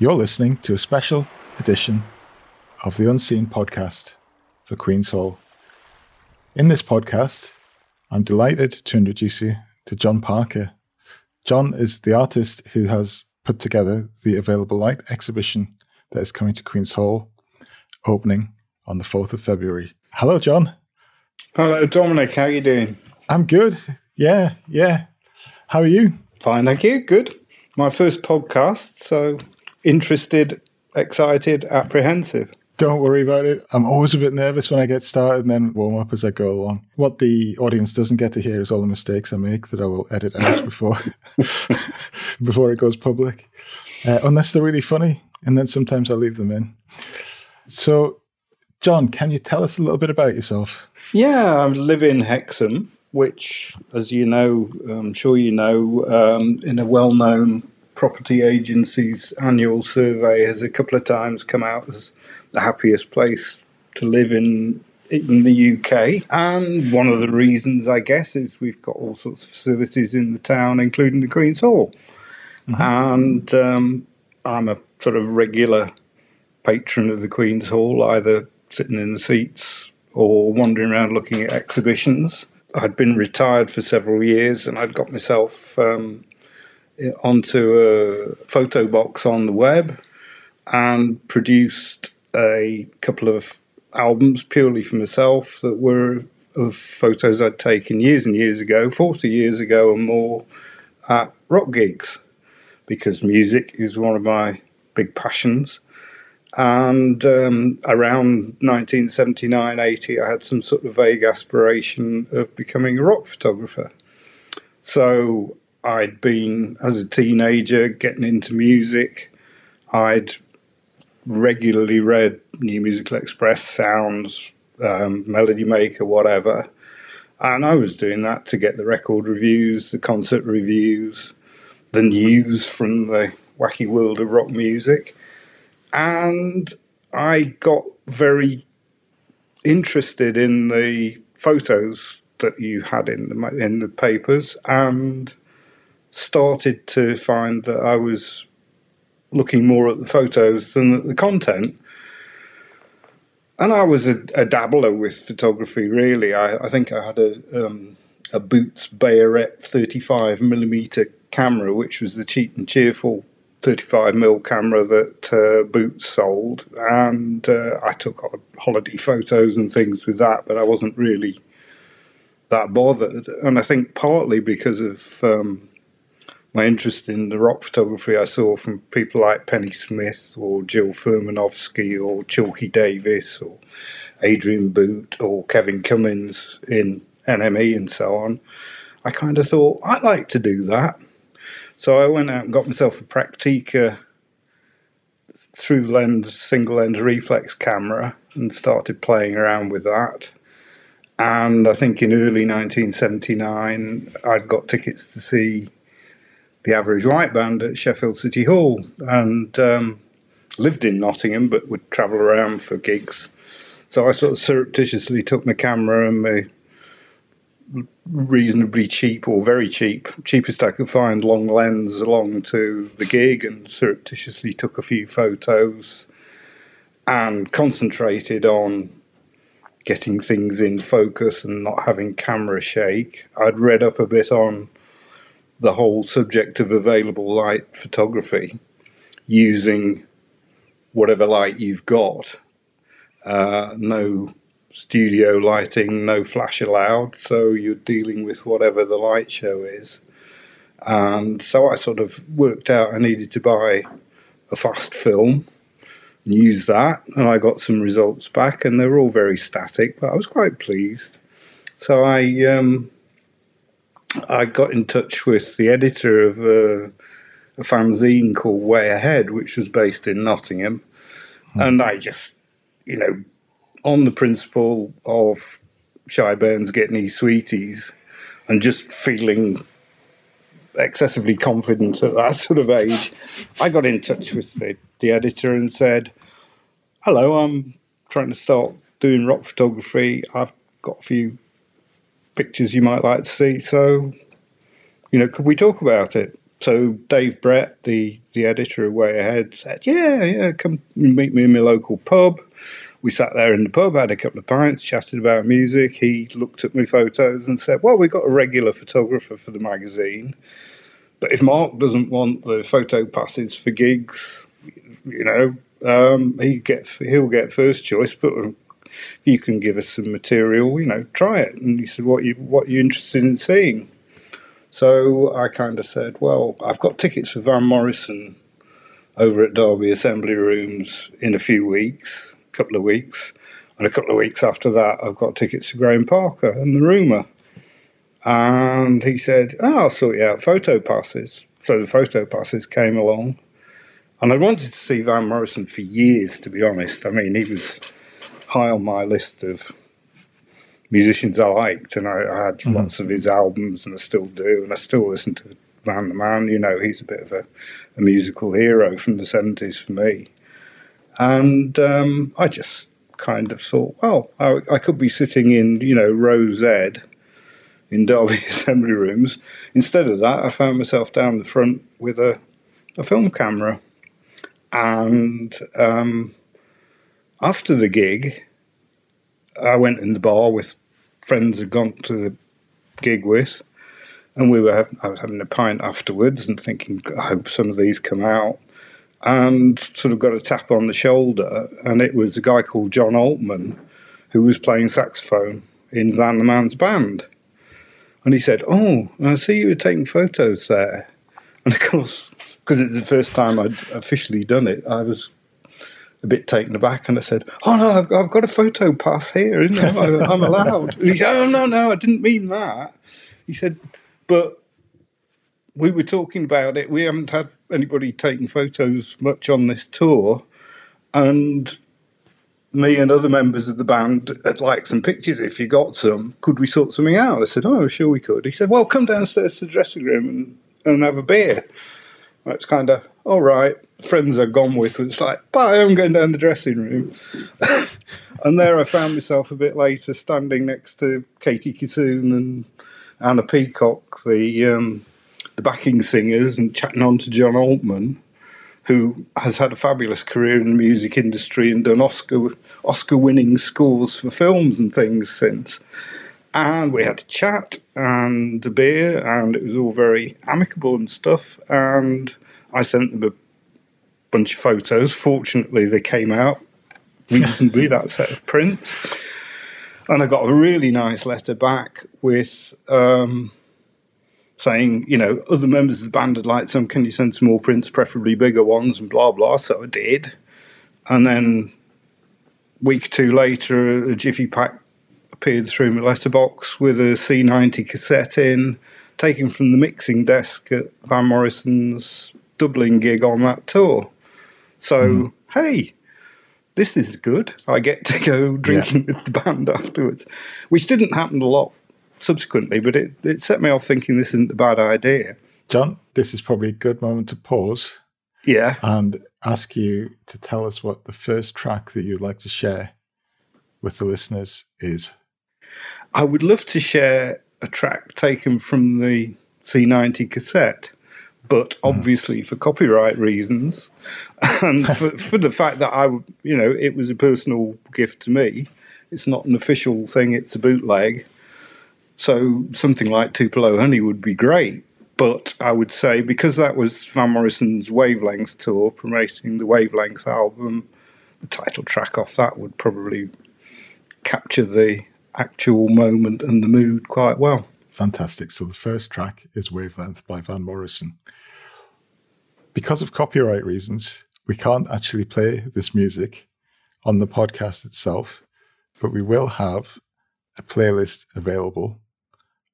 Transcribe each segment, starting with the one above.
You're listening to a special edition of the Unseen podcast for Queen's Hall. In this podcast, I'm delighted to introduce you to John Parker. John is the artist who has put together the Available Light exhibition that is coming to Queen's Hall, opening on the 4th of February. Hello, John. Hello, Dominic. How are you doing? I'm good. Yeah, yeah. How are you? Fine, thank you. Good. My first podcast, so interested, excited, apprehensive. Don't worry about it. I'm always a bit nervous when I get started and then warm up as I go along. What the audience doesn't get to hear is all the mistakes I make that I will edit out before before it goes public, uh, unless they're really funny, and then sometimes I leave them in. So, John, can you tell us a little bit about yourself? Yeah, I live in Hexham, which, as you know, I'm sure you know, um, in a well-known property agency's annual survey has a couple of times come out as the happiest place to live in in the UK. And one of the reasons, I guess, is we've got all sorts of facilities in the town, including the Queen's Hall. Mm-hmm. And um, I'm a sort of regular patron of the Queen's Hall, either sitting in the seats or wandering around looking at exhibitions. I'd been retired for several years and I'd got myself um, onto a photo box on the web and produced a couple of albums purely for myself that were of photos I'd taken years and years ago, 40 years ago and more, at rock gigs, because music is one of my big passions. And um, around 1979 80, I had some sort of vague aspiration of becoming a rock photographer. So I'd been, as a teenager, getting into music. I'd regularly read New Musical Express, Sounds, um, Melody Maker, whatever. And I was doing that to get the record reviews, the concert reviews, the news from the wacky world of rock music. And I got very interested in the photos that you had in the in the papers and started to find that I was looking more at the photos than at the content. And I was a, a dabbler with photography, really. I, I think I had a, um, a Boots Beirette 35 millimeter camera, which was the cheap and cheerful 35 mm camera that uh, Boots sold. And uh, I took holiday photos and things with that, but I wasn't really that bothered. And I think partly because of um, my interest in the rock photography I saw from people like Penny Smith or Jill Furmanovsky or Chalkie Davies or Adrian Boot or Kevin Cummins in NME and so on, I kind of thought I'd like to do that. So I went out and got myself a Praktica through lens single lens reflex camera and started playing around with that. And I think in early 1979, I'd got tickets to see the average white band at Sheffield City Hall and um, lived in Nottingham but would travel around for gigs. So I sort of surreptitiously took my camera and my reasonably cheap or very cheap, cheapest I could find long lens along to the gig and surreptitiously took a few photos and concentrated on getting things in focus and not having camera shake. I'd read up a bit on the whole subject of available light photography using whatever light you've got. Uh, no studio lighting, no flash allowed, so you're dealing with whatever the light show is. And so I sort of worked out I needed to buy a fast film and use that, and I got some results back, and they were all very static, but I was quite pleased. So I um, I got in touch with the editor of a, a fanzine called Way Ahead, which was based in Nottingham. Mm. And I just, you know, on the principle of Shy Bairns getting his sweeties and just feeling excessively confident at that sort of age, I got in touch with the, the editor and said, Hello, I'm trying to start doing rock photography. I've got a few pictures you might like to see. So, you know, could we talk about it? so Dave Brett, the the editor of Way Ahead, said, "Yeah, yeah, come meet me in my local pub." We sat there in the pub, had a couple of pints, chatted about music. He looked at my photos and said, "Well, we've got a regular photographer for the magazine, but if Mark doesn't want the photo passes for gigs, you know, um, he get he'll get first choice. But you can give us some material, you know, try it." And he said, "What you what you interested in seeing?" So I kind of said, well, I've got tickets for Van Morrison over at Derby Assembly Rooms in a few weeks, a couple of weeks. And a couple of weeks after that, I've got tickets for Graham Parker and the Rumour. And he said, oh, I'll sort you out photo passes. So the photo passes came along. And I wanted to see Van Morrison for years, to be honest. I mean, he was high on my list of musicians I liked, and I, I had mm-hmm. lots of his albums, and I still do, and I still listen to Van the Man. You know, he's a bit of a, a musical hero from the seventies for me, and um, I just kind of thought, well, I, I, could be sitting in you know row Z in Derby Assembly Rooms. Instead of that, I found myself down the front with a, a film camera, and um, after the gig. I went in the bar with friends I'd gone to the gig with, and we were I was having a pint afterwards and thinking, I hope some of these come out. And sort of got a tap on the shoulder, and it was a guy called John Altman who was playing saxophone in Van the Man's band. And he said, Oh, I see you were taking photos there. And of course, because it's the first time I'd officially done it, I was a bit taken aback and I said, "Oh no, I've, I've got a photo pass here, isn't it? I'm allowed." he said, "Oh no, no, I didn't mean that." He said, "But we were talking about it. We haven't had anybody taking photos much on this tour, and." Me and other members of the band would like some pictures if you got some. Could we sort something out? I said, Oh, sure we could. He said, Well, come downstairs to the dressing room and, and have a beer. It's kind of, all right, friends are gone with. It's like, bye, I'm going down the dressing room. and there I found myself a bit later standing next to Katie Kissoon and Anna Peacock, the um, the backing singers, and chatting on to John Altman, who has had a fabulous career in the music industry and done Oscar Oscar winning scores for films and things since. And we had a chat and a beer, and it was all very amicable and stuff. And I sent them a bunch of photos. Fortunately, they came out reasonably, that set of prints. And I got a really nice letter back with um, saying, you know, other members of the band would like some. Can you send some more prints, preferably bigger ones, and blah, blah. So I did. And then, week or two later, a Jiffy Pack appeared through my letterbox with a C90 cassette in, taken from the mixing desk at Van Morrison's Dublin gig on that tour. So, mm. hey, this is good. I get to go drinking yeah. with the band afterwards, which didn't happen a lot subsequently, but it, it set me off thinking this isn't a bad idea. John, this is probably a good moment to pause. Yeah. And ask you to tell us what the first track that you'd like to share with the listeners is. I would love to share a track taken from the C90 cassette but hmm. obviously for copyright reasons and for, for, the fact that I, you know, it was a personal gift to me. It's not an official thing; it's a bootleg. So something like Tupelo Honey would be great. But I would say because that was Van Morrison's Wavelength tour promoting the Wavelength album, the title track off that would probably capture the actual moment and the mood quite well. Fantastic. So the first track is Wavelength by Van Morrison. Because of copyright reasons, we can't actually play this music on the podcast itself, but we will have a playlist available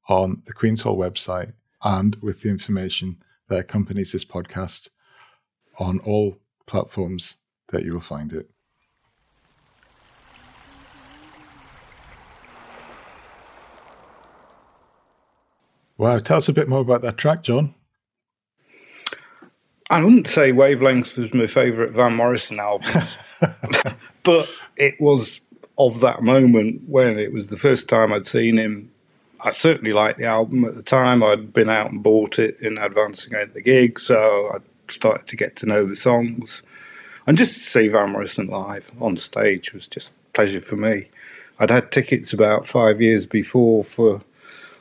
on the Queen's Hall website and with the information that accompanies this podcast on all platforms that you will find it. Wow, tell us a bit more about that track, John. I wouldn't say Wavelength was my favourite Van Morrison album, but it was of that moment when it was the first time I'd seen him I certainly liked the album at the time. I'd been out and bought it in advance against the gig, so I started to get to know the songs. And just to see Van Morrison live on stage was just pleasure for me. I'd had tickets about five years before for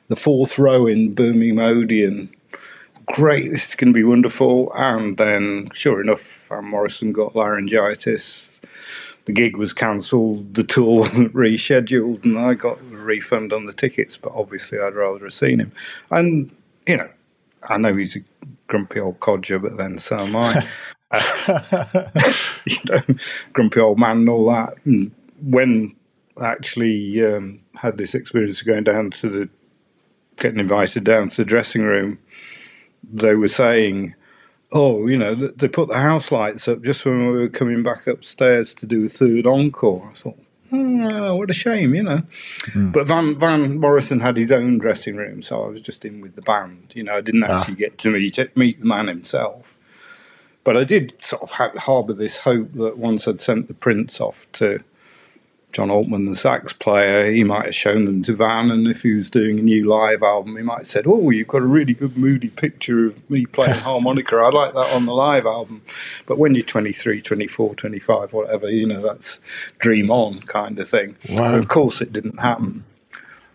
the fourth row in Birmingham Odeon. Great, this is going to be wonderful. And then, sure enough, Van Morrison got laryngitis. The gig was cancelled, the tour wasn't rescheduled, and I got a refund on the tickets. But obviously, I'd rather have seen him. And, you know, I know he's a grumpy old codger, but then so am I. you know, grumpy old man and all that. And when I actually um, had this experience of going down to the, getting invited down to the dressing room, they were saying, oh, you know, they put the house lights up just when we were coming back upstairs to do a third encore. I thought, oh, what a shame, you know. Mm. But Van Van Morrison had his own dressing room, so I was just in with the band. You know, I didn't ah. actually ah. get to meet meet the man himself. But I did sort of harbour this hope that once I'd sent the prints off to John Altman, the sax player, he might have shown them to Van, and if he was doing a new live album, he might have said, "Oh, you've got a really good moody picture of me playing harmonica. I'd like that on the live album." But when you're 23, 24, 25, whatever, you know, that's dream on kind of thing. Wow. Of course, it didn't happen.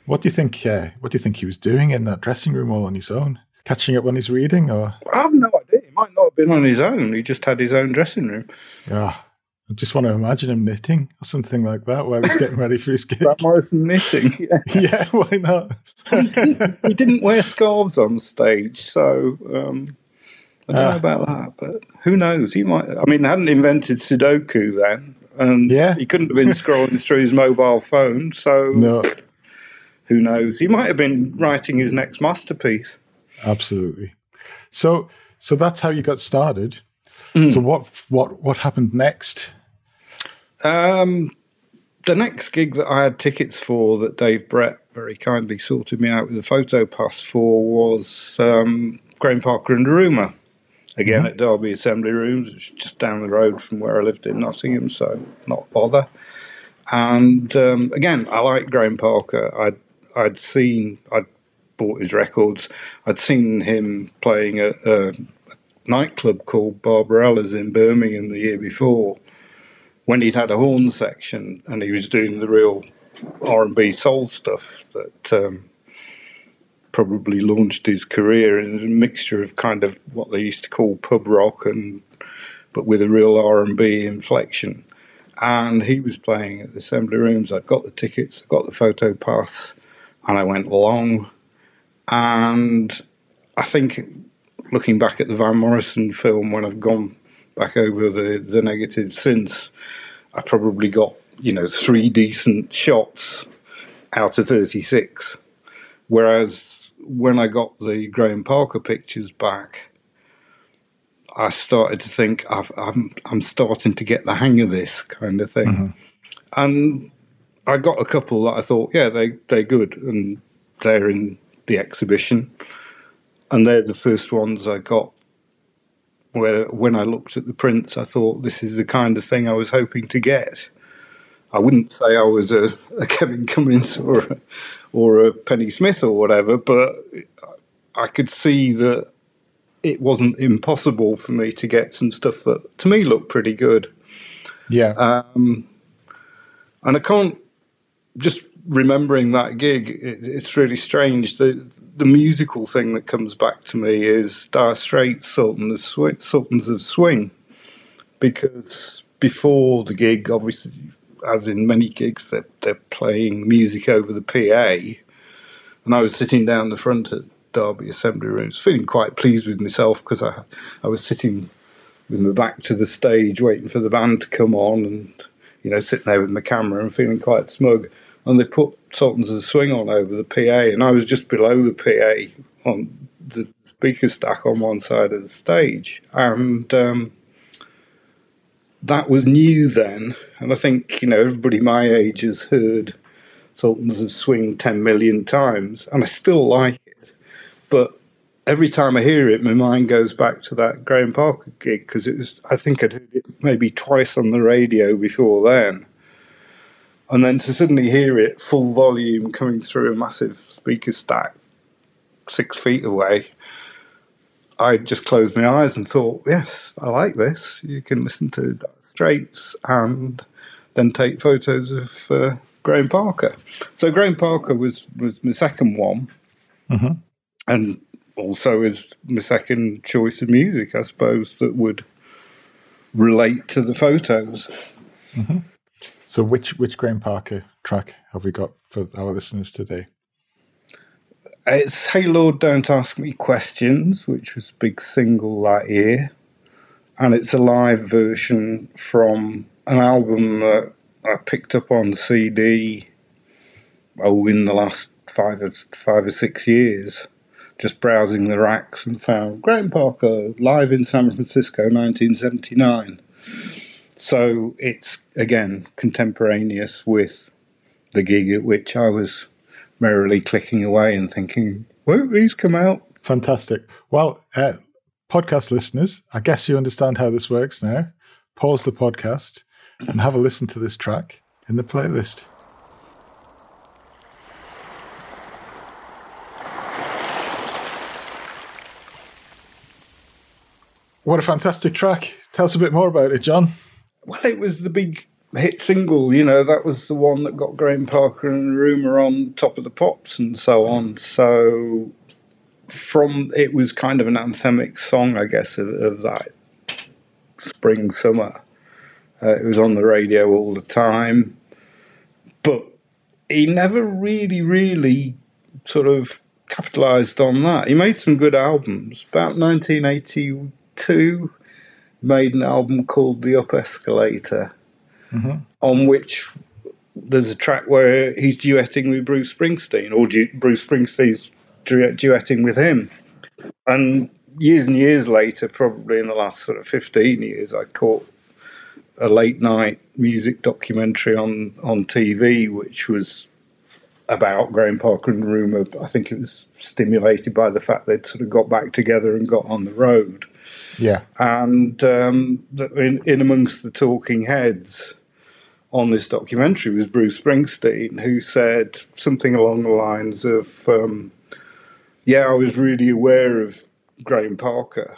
What do you think? Uh, what do you think he was doing in that dressing room all on his own? Catching up on his reading, or I have no idea. He might not have been on his own. He just had his own dressing room. Yeah. I just want to imagine him knitting or something like that while he's getting ready for his gig. Van Morrison knitting, yeah. yeah, why not? he, didn't, he, didn't, wear scarves on stage, so um, I don't uh, know about that, but who knows? He might. I mean, they hadn't invented Sudoku then, and yeah. he couldn't have been scrolling through his mobile phone, so no. who knows? He might have been writing his next masterpiece. Absolutely. So, so that's how you got started. Mm. So, what what what happened next? Um, the next gig that I had tickets for that Dave Brett very kindly sorted me out with a photo pass for was um, Graham Parker and the Rumour. Again mm-hmm. at Derby Assembly Rooms, which just down the road from where I lived in Nottingham, so not a bother. And um, again, I like Graham Parker. I'd I'd seen I'd bought his records. I'd seen him playing at a, a nightclub called Barbarella's in Birmingham the year before, when he'd had a horn section and he was doing the real R and B soul stuff that um, probably launched his career in a mixture of kind of what they used to call pub rock and but with a real R and B inflection. And he was playing at the Assembly Rooms. I'd got the tickets, I got the photo pass, and I went along. And I think looking back at the Van Morrison film when I've gone back over the, the negatives since, I probably got, you know, three decent shots out of 36. Whereas when I got the Graham Parker pictures back, I started to think i am I'm starting to get the hang of this kind of thing, mm-hmm. and I got a couple that I thought, yeah, they they're good and they're in the exhibition, and they're the first ones I got where when I looked at the prints, I thought this is the kind of thing I was hoping to get. I wouldn't say I was a, a Kevin Cummins or a, or a Penny Smith or whatever, but I could see that it wasn't impossible for me to get some stuff that to me looked pretty good. Yeah. Um, and I can't just remembering that gig. It, it's really strange. The the musical thing that comes back to me is Dire Straits Sultan Sultans of Swing, because before the gig, obviously, as in many gigs, they're, they're playing music over the PA, and I was sitting down the front at Derby Assembly Rooms, feeling quite pleased with myself because I I was sitting with my back to the stage, waiting for the band to come on, and you know, sitting there with my camera and feeling quite smug and they put Sultans of the Swing on over the PA, and I was just below the PA on the speaker stack on one side of the stage, and um, that was new then. And I think you know everybody my age has heard Sultans of Swing ten million times, and I still like it, but. Every time I hear it, my mind goes back to that Graham Parker gig because it was. I think I'd heard it maybe twice on the radio before then, And then to suddenly hear it full volume coming through a massive speaker stack six feet away, I just closed my eyes and thought, yes, I like this. You can listen to Dire Straits and then take photos of uh, Graham Parker. So Graham Parker was, was my second one. Mm-hmm. And also is my second choice of music, I suppose, that would relate to the photos. Mm-hmm. So, which which Graham Parker track have we got for our listeners today? It's Hey Lord, Don't Ask Me Questions, which was a big single that year. And it's a live version from an album that I picked up on CD oh, in the last five or, five or six years just browsing the racks and found Graham Parker live in San Francisco, 1979. So it's again contemporaneous with the gig at which I was merrily clicking away and thinking, won't these come out? Fantastic. Well, uh, podcast listeners, I guess you understand how this works now. Pause the podcast and have a listen to this track in the playlist. What a fantastic track. Tell us a bit more about it, John. Well, it was the big hit single, you know, that was the one that got Graham Parker and Rumour on top of the pops and so on. So from it was kind of an anthemic song, I guess, of, of that spring summer. Uh, it was on the radio all the time, but he never really, really sort of capitalized on that. He made some good albums. About 1980, two made an album called The Up Escalator, mm-hmm. on which there's a track where he's duetting with Bruce Springsteen, or du- Bruce Springsteen's du- duetting with him. And years and years later, probably in the last sort of 15 years, I caught a late night music documentary on, on TV, which was about Graham Parker and Rumour. I think it was stimulated by the fact they'd sort of got back together and got on the road. Yeah. And um, in, in amongst the talking heads on this documentary was Bruce Springsteen, who said something along the lines of, um, Yeah, I was really aware of Graham Parker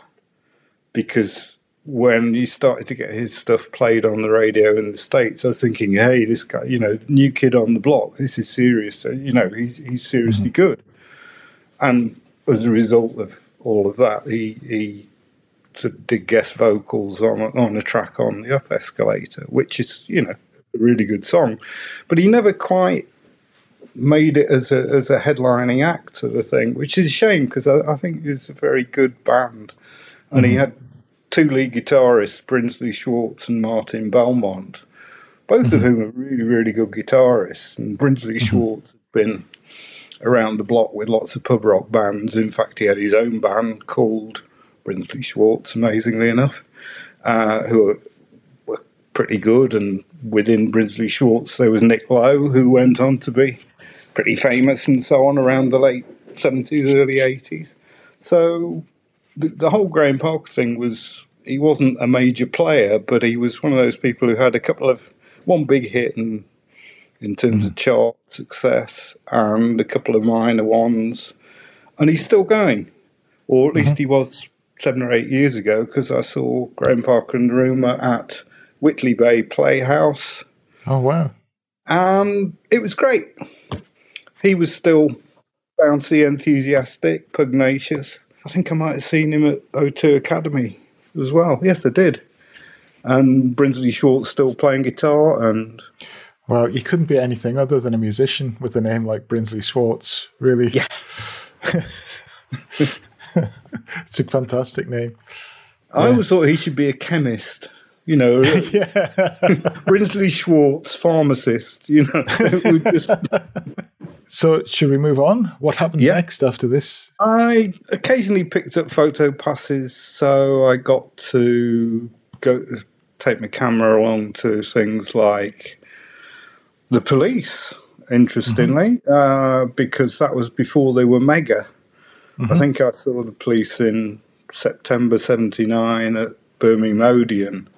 because when he started to get his stuff played on the radio in the States, I was thinking, hey, this guy, you know, new kid on the block, this is serious. You know, he's, he's seriously mm-hmm. good. And as a result of all of that, he, he did guest vocals on on a track on the Up Escalator, which is you know a really good song, but he never quite made it as a as a headlining act sort of thing, which is a shame because I, I, think it was a very good band, and mm-hmm. he had two lead guitarists, Brinsley Schwarz and Martin Belmont, both mm-hmm. of whom are really really good guitarists, and Brinsley mm-hmm. Schwarz had been around the block with lots of pub rock bands. In fact, he had his own band called Brinsley Schwarz, amazingly enough, uh, who were, were pretty good. And within Brinsley Schwarz, there was Nick Lowe, who went on to be pretty famous and so on around the late 70s, early 80s. So the, the whole Graham Parker thing was he wasn't a major player, but he was one of those people who had a couple of one big hit and in terms mm. of chart success and a couple of minor ones, and he's still going, or at mm-hmm. least he was seven or eight years ago because I saw Graham Parker and Rumour at Whitley Bay Playhouse. Oh, wow. And it was great. He was still bouncy, enthusiastic, pugnacious. I think I might have seen him at O2 Academy as well. Yes, I did. And Brinsley Schwarz still playing guitar and. Well, you couldn't be anything other than a musician with a name like Brinsley Schwarz, really. Yeah. it's a fantastic name. I yeah. always thought he should be a chemist. You know, yeah. Brinsley Schwarz, pharmacist. You know, just... So, should we move on? What happened yeah. next after this? I occasionally picked up photo passes, so I got to go take my camera along to things like the police. Interestingly, mm-hmm. uh, because that was before they were mega. Mm-hmm. I think I saw the police in September '79 at Birmingham Odeon,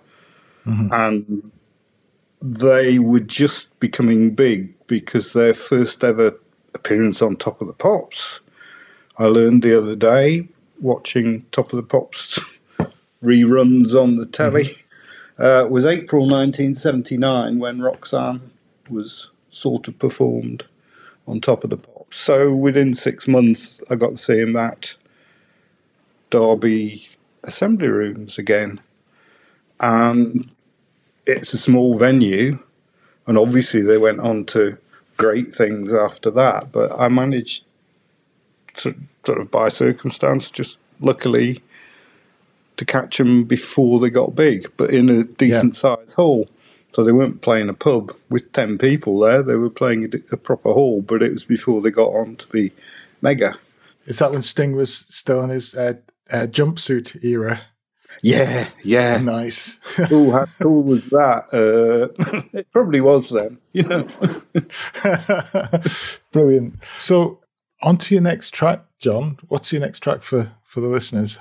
mm-hmm. and they were just becoming big because their first ever appearance on Top of the Pops, I learned the other day watching Top of the Pops reruns on the telly, mm-hmm. uh, was April 1979 when Roxanne was sort of performed on Top of the pop. So within six months, I got to see him at Derby Assembly Rooms again. And it's a small venue, and obviously they went on to great things after that. But I managed to sort of by circumstance, just luckily to catch them before they got big, but in a decent yeah. size hall. So they weren't playing a pub with 10 people there, they were playing a, a, proper hall, but it was before they got on to be mega. Is that when Sting was still in his uh, uh, jumpsuit era? Yeah, yeah. Nice. oh, how cool was that? Uh, it probably was then, you know. Brilliant. So, on to your next track, John. What's your next track for, for the listeners?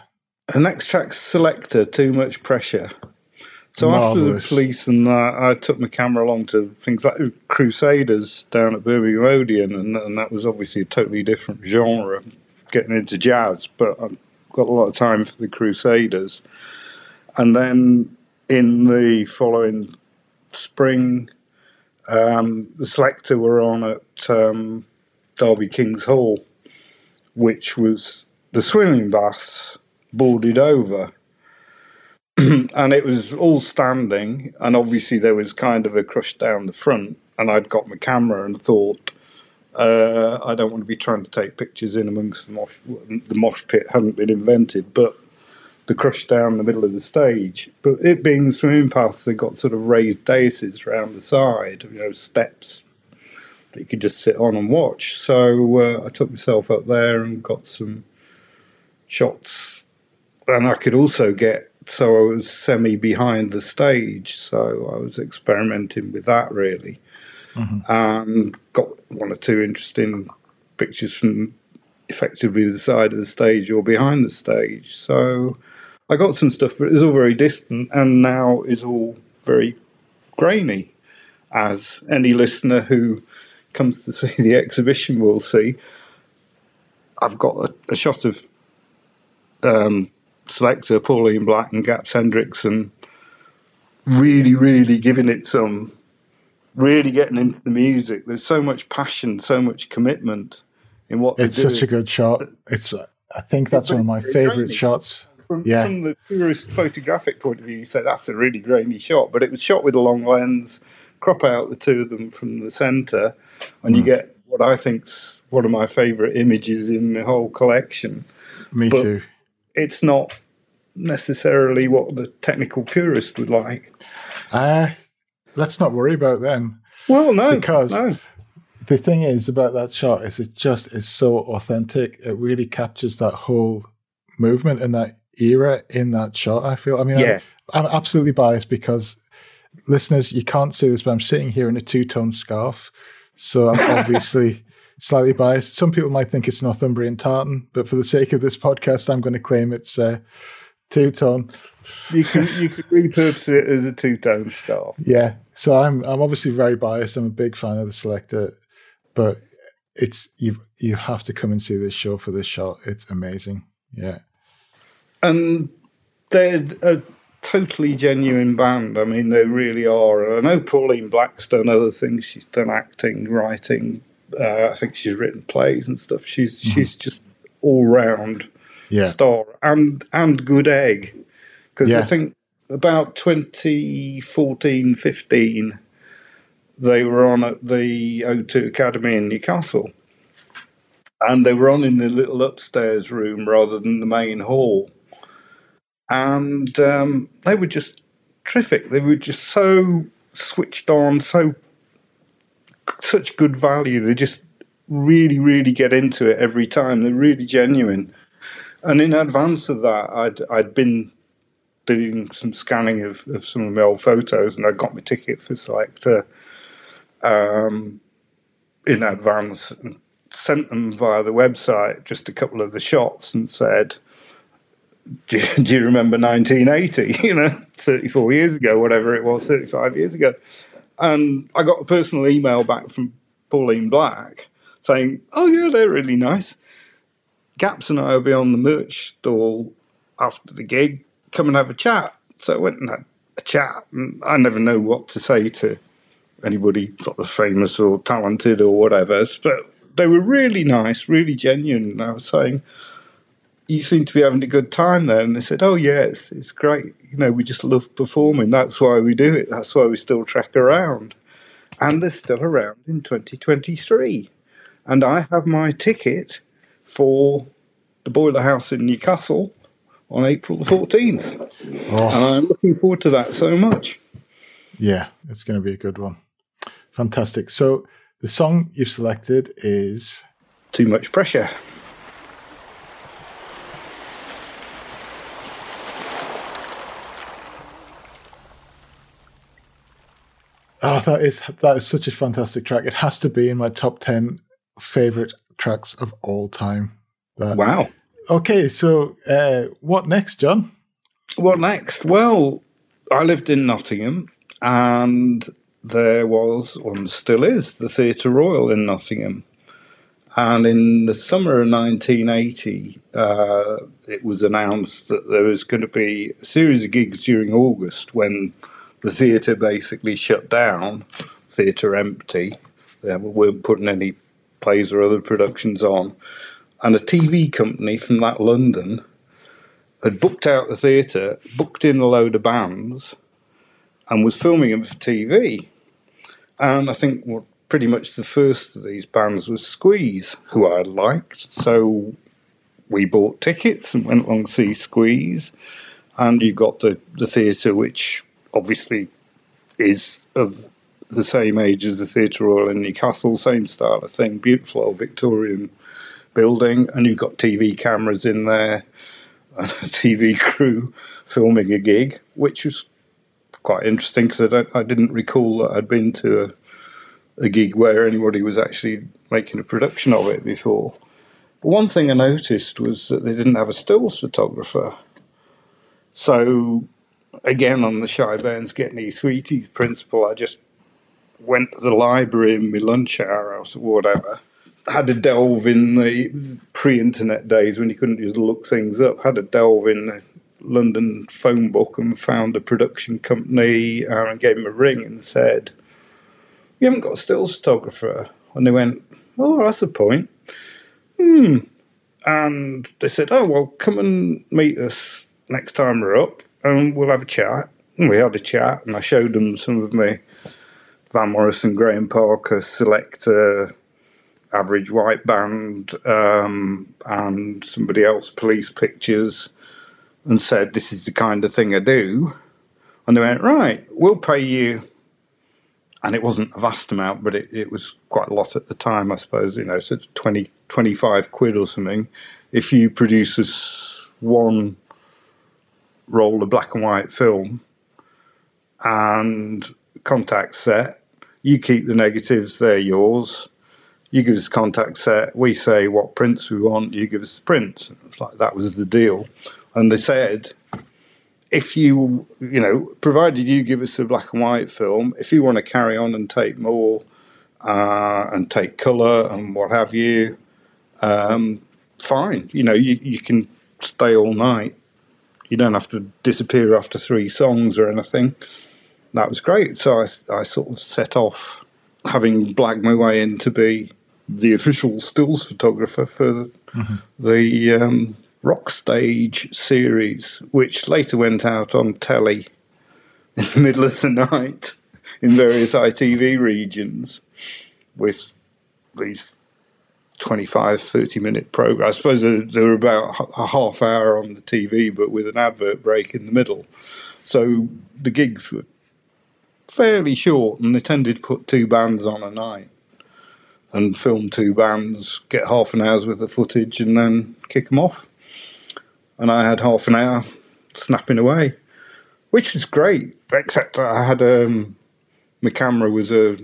The next track's Selecter, Too Much Pressure. So Marvelous. after the police and that, I took my camera along to things like Crusaders down at Birmingham Odeon, and, and that was obviously a totally different genre, getting into jazz. But I got a lot of time for the Crusaders. And then in the following spring, um, the Selecter were on at um, Derby King's Hall, which was the swimming baths boarded over. and it was all standing, and obviously there was kind of a crush down the front. And I'd got my camera and thought, uh, I don't want to be trying to take pictures in amongst the mosh. The mosh pit hadn't been invented, but the crush down the middle of the stage. But it being the swimming paths, they got sort of raised daises around the side, you know, steps that you could just sit on and watch. So uh, I took myself up there and got some shots, and I could also get. So I was semi behind the stage, so I was experimenting with that really mm-hmm. and got one or two interesting pictures from effectively the side of the stage or behind the stage. So I got some stuff, but it was all very distant, and now is all very grainy, as any listener who comes to see the exhibition will see. I've got a, a shot of um, Selecter Pauline Black and Gaps Hendrickson really, really giving it some really getting into the music. There's so much passion, so much commitment in what they're it's such a good shot. It's I think that's one of my favorite shots. From, yeah. from the purest photographic point of view, you say that's a really grainy shot, but it was shot with a long lens. Crop out the two of them from the center, and mm. you get what I think's one of my favorite images in the whole collection. Me but too. It's not necessarily what the technical purist would like. Uh, let's not worry about them. Well, no, because no. the thing is about that shot is it just is so authentic. It really captures that whole movement and that era in that shot. I feel. I mean, yeah. I'm, I'm absolutely biased because listeners, you can't see this, but I'm sitting here in a two tone scarf, so I'm obviously. Slightly biased. Some people might think it's Northumbrian tartan, but for the sake of this podcast, I'm going to claim it's uh, two tone. You can you can repurpose it as a two tone scarf. Yeah. So I'm I'm obviously very biased. I'm a big fan of the Selecter, but it's you you have to come and see this show for this shot. It's amazing. Yeah. And they're a totally genuine band. I mean, they really are. I know Pauline Black's done other things. She's done acting, writing. Uh, I think she's written plays and stuff. She's mm-hmm. she's just all round yeah. star and and good egg because yeah. I think about 2014 15 they were on at the O2 Academy in Newcastle and they were on in the little upstairs room rather than the main hall and um, they were just terrific they were just so switched on so such good value they just really really get into it every time they're really genuine and in advance of that, I'd I'd been doing some scanning of, of some of my old photos, and I got my ticket for Selecter um, in advance and sent them via the website just a couple of the shots and said, do do you remember 1980? You know, 34 years ago, whatever it was, 35 years ago. And I got a personal email back from Pauline Black saying, "Oh yeah, they're really nice." Gaps and I will be on the merch stall after the gig. Come and have a chat. So I went and had a chat, and I never know what to say to anybody sort of famous or talented or whatever. But they were really nice, really genuine. And I was saying, you seem to be having a good time there. And they said, oh, yeah, it's, it's great. You know, we just love performing. That's why we do it. That's why we still track around. And they're still around in 2023. And I have my ticket for the Boiler House in Newcastle on April the 14th. Oh. And I'm looking forward to that so much. Yeah, it's going to be a good one. Fantastic. So the song you've selected is Too Much Pressure. Oh, that is that is such a fantastic track. It has to be in my top ten favorite tracks of all time. That. Wow. Okay, so uh, what next, John? What next? Well, I lived in Nottingham, and there was, and still is, the Theatre Royal in Nottingham. And in the summer of 1980, uh, it was announced that there was going to be a series of gigs during August when the theatre basically shut down, theatre empty. They weren't putting any plays or other productions on. And a TV company from that London had booked out the theatre, booked in a load of bands, and was filming them for TV. And I think what pretty much the first of these bands was Squeeze, who I liked. So we bought tickets and went along to see Squeeze. And you got the, the theatre, which obviously is of the same age as the Theatre Royal in Newcastle, same style thing, beautiful old Victorian building. And you've got TV cameras in there and a TV crew filming a gig, which was quite interesting because I, I, didn't recall that I'd been to a, a, gig where anybody was actually making a production of it before. But one thing I noticed was that they didn't have a stills photographer. So, again, on the Shy Bairns Get Me Sweeties principle, I just went to the library in my lunch hour or whatever. Had to delve in the pre-internet days when you couldn't just look things up. Had to delve in the London phone book and found a production company uh, and gave them a ring and said, "You haven't got a stills photographer." And they went, "Oh, that's a point." Hmm. And they said, "Oh well, come and meet us next time we're up, and we'll have a chat." And we had a chat, and I showed them some of my Van Morrison, Graham Parker, Selecter, Average White Band, um, and somebody else, Police Pictures and said, This is the kind of thing I do. And they went, Right, we'll pay you. And it wasn't a vast amount, but it, it was quite a lot at the time, I suppose, you know, so 20, 25 quid or something. If you produce us one roll of black and white film and contact set, you keep the negatives, they're yours. You give us contact set, we say what prints we want, you give us the prints. Like that was the deal and they said, if you, you know, provided you give us a black and white film, if you want to carry on and take more uh, and take colour and what have you, um, fine. You know, you, you can stay all night. You don't have to disappear after three songs or anything. That was great. So I, I sort of set off, having blagged my way in to be the official stills photographer for mm-hmm. the um, Rockstage series, which later went out on telly in the middle of the night in various ITV regions with these 25, 30 minute program. I suppose they were about a half hour on the TV, but with an advert break in the middle. So the gigs were fairly short, and they tended to put two bands on a night and film two bands, get half an hour's worth of footage, and then kick them off and I had half an hour snapping away, which was great. Except I had um, my camera was a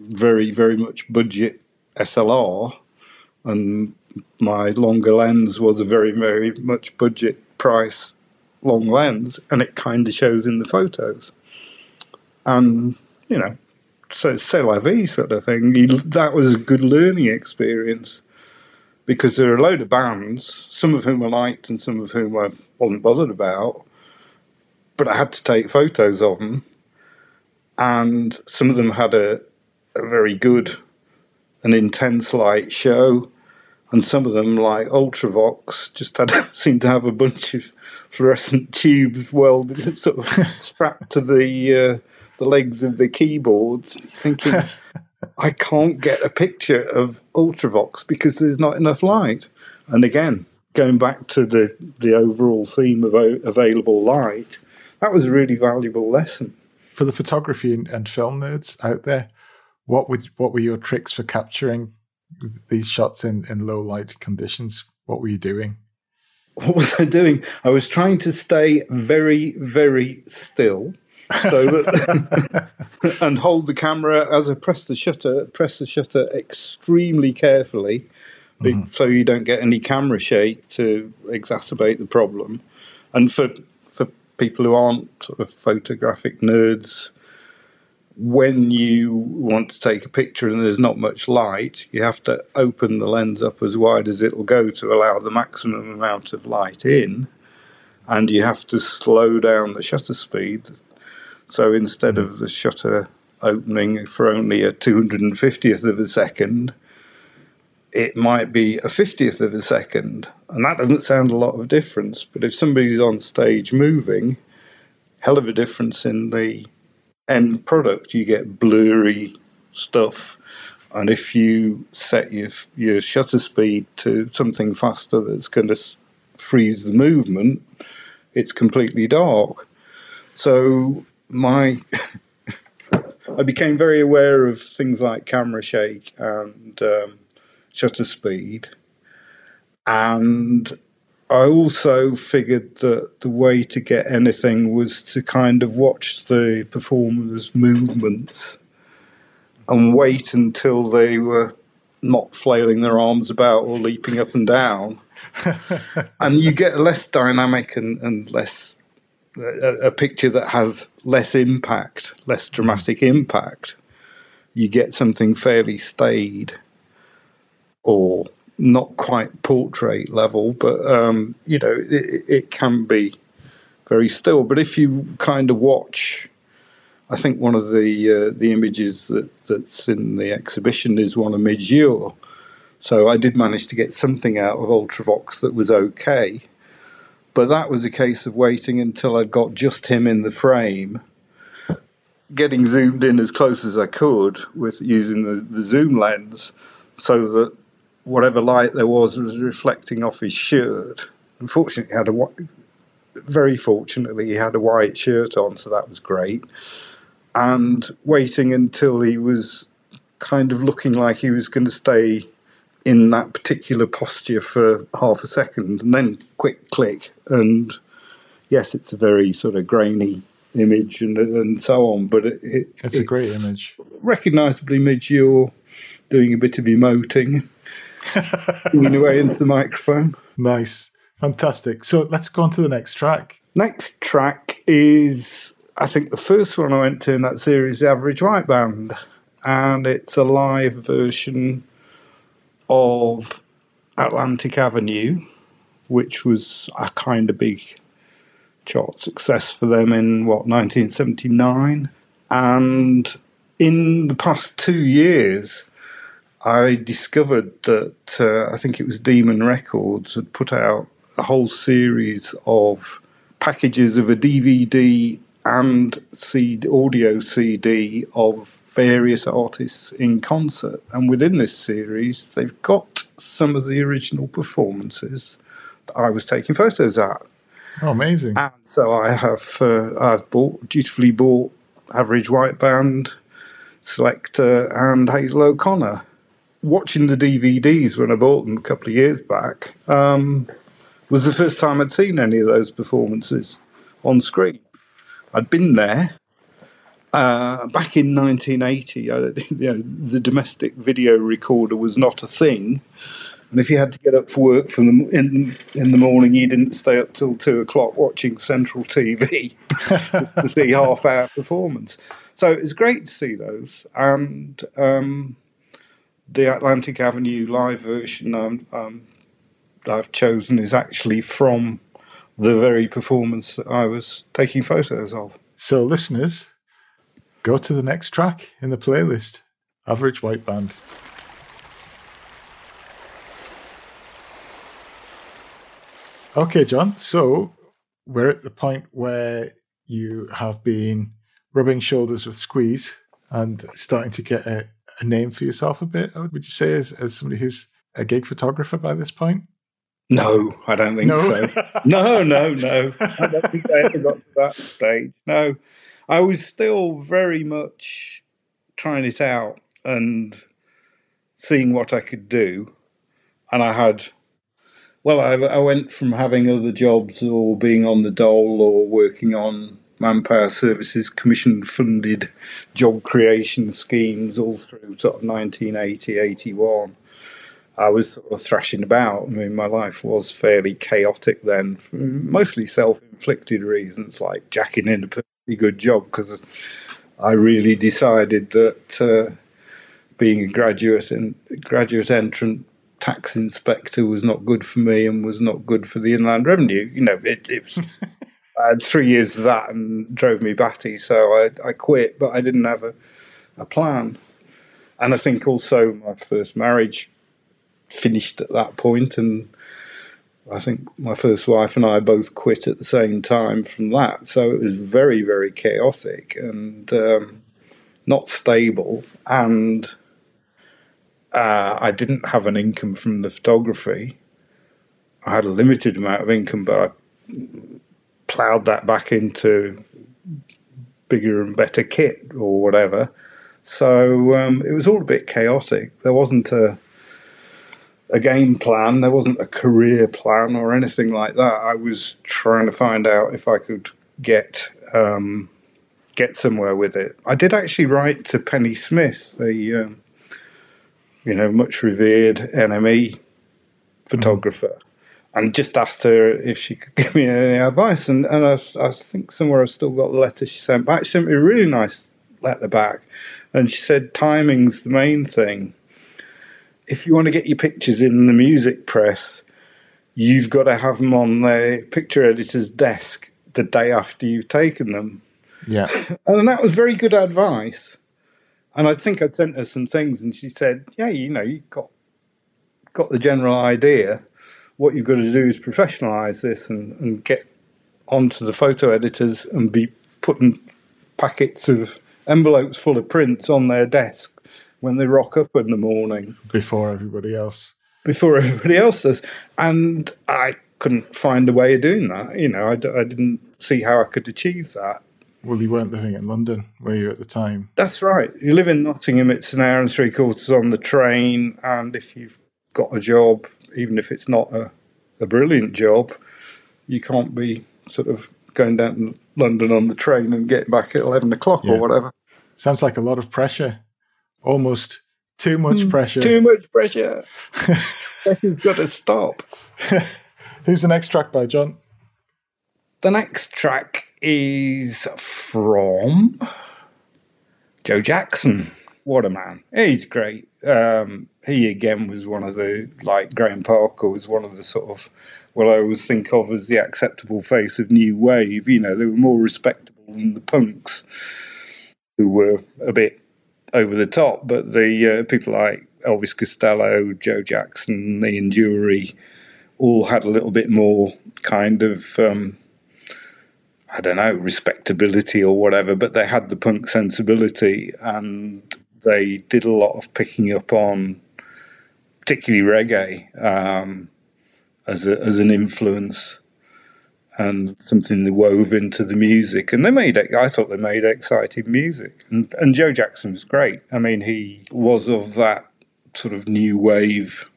very very much budget SLR, and my longer lens was a very very much budget price long lens, and it kind of shows in the photos. And you know, so c'est la vie sort of thing. That was a good learning experience because there are a load of bands, some of whom I liked and some of whom I wasn't bothered about, but I had to take photos of them, and some of them had a, a very good and intense light show, and some of them, like Ultravox, just had seemed to have a bunch of fluorescent tubes welded, sort of strapped to the uh, the legs of the keyboards. Thinking, I can't get a picture of Ultravox because there's not enough light. And again, going back to the the overall theme of o- available light, that was a really valuable lesson for the photography and, and film nerds out there. What would what were your tricks for capturing these shots in, in low light conditions? What were you doing? What was I doing? I was trying to stay very, very still. So and hold the camera as I press the shutter, press the shutter extremely carefully mm-hmm. so you don't get any camera shake to exacerbate the problem. And for for people who aren't sort of photographic nerds, when you want to take a picture and there's not much light, you have to open the lens up as wide as it'll go to allow the maximum amount of light in. And you have to slow down the shutter speed. So instead of the shutter opening for only a 250th of a second, it might be a 50th of a second. And that doesn't sound a lot of difference. But if somebody's on stage moving, hell of a difference in the end product, you get blurry stuff. And if you set your your shutter speed to something faster that's going to freeze the movement, it's completely dark. So my I became very aware of things like camera shake and um, shutter speed, and I also figured that the way to get anything was to kind of watch the performers' movements and wait until they were not flailing their arms about or leaping up and down. and you get less dynamic and, and less a, a, picture that has less impact, less dramatic impact. You get something fairly staid or not quite portrait level, but um, you know it, it, can be very still. But if you kind of watch, I think one of the uh, the images that, that's in the exhibition is one of Midge So I did manage to get something out of Ultravox that was okay, but that was a case of waiting until I'd got just him in the frame. Getting zoomed in as close as I could with using the, the zoom lens so that whatever light there was was reflecting off his shirt. Unfortunately, he had a very fortunately he had a white shirt on, so that was great. And waiting until he was kind of looking like he was going to stay in that particular posture for half a second, and then quick click, and yes, it's a very sort of grainy image and and so on. But it, it, it's, it's, a great image, recognisably Midge Ure doing a bit of emoting away into the microphone. Nice. Fantastic. So let's go on to the next track. Next track is, I think, the first one I went to in that series, The Average White Band. And it's a live version of Atlantic Avenue, which was a kind of big chart success for them in, what, 1979. And in the past two years, I discovered that uh, I think it was Demon Records had put out a whole series of packages of a DVD and CD, audio CD of various artists in concert. And within this series, they've got some of the original performances that I was taking photos at. Oh, amazing! And so I have uh, I've bought dutifully bought Average White Band, Selecter, and Hazel O'Connor watching the DVDs when I bought them a couple of years back um, was the first time I'd seen any of those performances on screen. I'd been there uh, back in 1980. I, you know, the domestic video recorder was not a thing. And if you had to get up for work from the, in in the morning, you didn't stay up till two o'clock watching Central TV to see half hour performance. So it's great to see those. And um, the Atlantic Avenue live version um, um, I've chosen is actually from the very performance that I was taking photos of. So, listeners, go to the next track in the playlist Average White Band. Okay, John. So we're at the point where you have been rubbing shoulders with Squeeze and starting to get a, a name for yourself a bit. Would you say, as, as somebody who's a gig photographer by this point? No, I don't think no. so. No, no, no. I don't think I ever got to that stage. No, I was still very much trying it out and seeing what I could do. And I had well, I, I went from having other jobs or being on the dole or working on manpower services commission funded job creation schemes all through sort of 1980 81 i was sort of thrashing about i mean my life was fairly chaotic then mostly self-inflicted reasons like jacking in a pretty good job because i really decided that uh, being a graduate and graduate entrant tax inspector was not good for me and was not good for the Inland Revenue. You know, it, it was. I had three years of that and drove me batty, so I, I quit. But I didn't have a, a plan, and I think also my first marriage finished at that point, and I think my first wife and I both quit at the same time from that. So it was very, very chaotic and um, not stable, and uh, I didn't have an income from the photography. I had a limited amount of income, but I ploughed that back into bigger and better kit or whatever. So um, it was all a bit chaotic. There wasn't a a game plan. There wasn't a career plan or anything like that. I was trying to find out if I could get um, get somewhere with it. I did actually write to Penny Smith, the um, you know, much revered NME photographer, mm. And just asked her if she could give me any advice. And, and I, I think somewhere I've still got the letter she sent back. She sent me a really nice letter back, and she said timing's the main thing. If you want to get your pictures in the music press, you've got to have them on the picture editor's desk the day after you've taken them. Yeah. and that was very good advice. And I think I'd sent her some things, and she said, "Yeah, you know, you got got the general idea. What you've got to do is professionalise this and, and get onto the photo editors and be putting packets of envelopes full of prints on their desk when they rock up in the morning before everybody else. Before everybody else does, and I couldn't find a way of doing that. You know, I, I didn't see how I could achieve that. Well, you weren't living in London, were you, at the time? That's right. You live in Nottingham, it's an hour and three quarters on the train. And if you've got a job, even if it's not a, a brilliant job, you can't be sort of going down to London on the train and getting back at 11 o'clock yeah. or whatever. Sounds like a lot of pressure. Almost too much mm, pressure. Too much pressure. Pressure's got to stop. Who's the next track by John? The next track is from Joe Jackson. What a man. He's great. Um, he again was one of the, like Graham Parker was one of the sort of, what I always think of as the acceptable face of New Wave. You know, they were more respectable than the punks who were a bit over the top, but the uh, people like Elvis Costello, Joe Jackson, Ian Dury all had a little bit more kind of um, I don't know, respectability or whatever, but they had the punk sensibility and they did a lot of picking up on particularly reggae um, as, a, as an influence and something they wove into the music. And they made, I thought they made exciting music. And, and Joe Jackson was great. I mean, he was of that sort of new wave,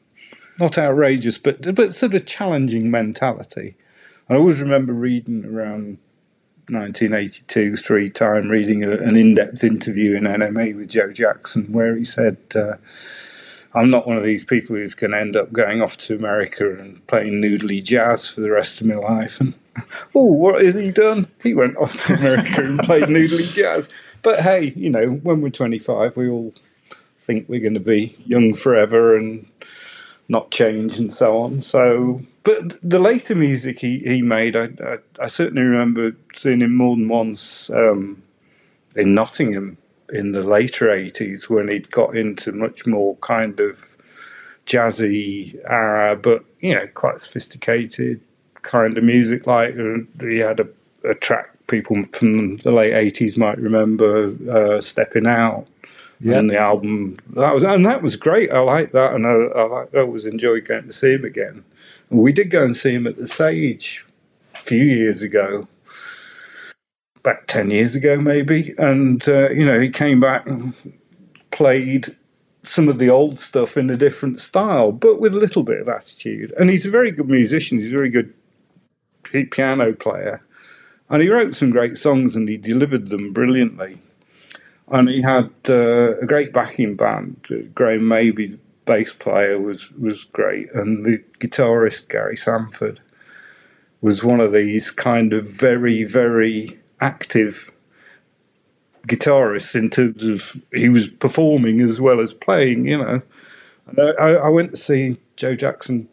not outrageous, but, but sort of challenging mentality. I always remember reading around 1982 three time reading a, an in depth interview in NME with Joe Jackson where he said, uh, I'm not one of these people who's going to end up going off to America and playing noodly jazz for the rest of my life. And oh, what has he done? He went off to America and played noodly jazz. But hey, you know, when we're 25, we all think we're going to be young forever and not change and so on. So, but the later music he, he made, I, I, I certainly remember seeing him more than once um, in Nottingham in the later 80s when he'd got into much more kind of jazzy, uh, but, you know, quite sophisticated kind of music. Like uh, he had a, a track people from the late 80s might remember, uh, Stepping Out yeah. and the album that was and that was great. I like that, and I, I, I always enjoyed going to see him again. And we did go and see him at the Sage a few years ago, about ten years ago maybe. And uh, you know, he came back and played some of the old stuff in a different style, but with a little bit of attitude. And he's a very good musician. He's a very good piano player. And he wrote some great songs and he delivered them brilliantly and he had uh, a great backing band. Graham Maby, bass player, was was great, and the guitarist Gary Sanford was one of these kind of very very active guitarists in terms of he was performing as well as playing. You know, I, I went to see Joe Jackson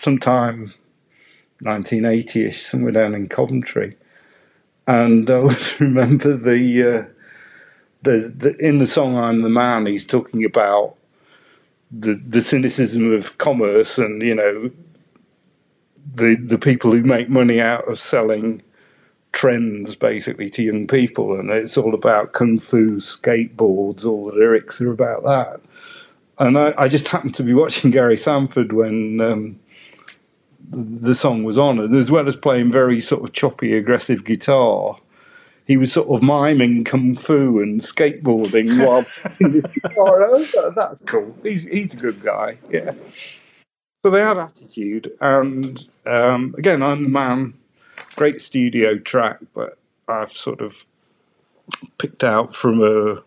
sometime 1980ish, somewhere down in Coventry, and I always remember the. Uh, the, the in the song "I'm the Man," he's talking about the the cynicism of commerce and you know the the people who make money out of selling trends basically to young people. And it's all about kung fu skateboards all the lyrics are about that. And i, I just happened to be watching gary sanford when um, the song was on and as well as playing very sort of choppy aggressive guitar he was sort of miming kung fu and skateboarding while his guitar. Oh, that's cool. He's he's a good guy. Yeah. So they had attitude, and um, again, I'm the man. Great studio track, but I've sort of picked out from a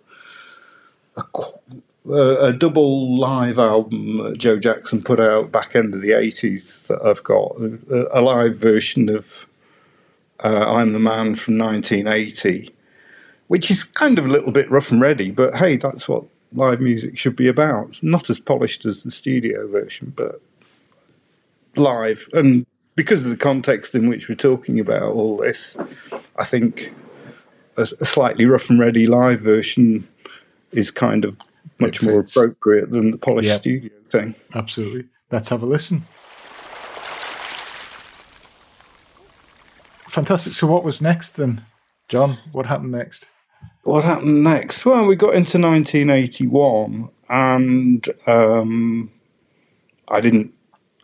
a, a double live album that Joe Jackson put out back end of the 80s that I've got a, a live version of uh, I'm the Man from 1980, which is kind of a little bit rough and ready, but hey, that's what live music should be about. Not as polished as the studio version, but live. And because of the context in which we're talking about all this, I think a, a slightly rough and ready live version is kind of much more appropriate than the polished yep. studio thing. Absolutely. Let's have a listen. Fantastic. So, what was next then, John? What happened next? What happened next? Well, we got into 1981, and um, I didn't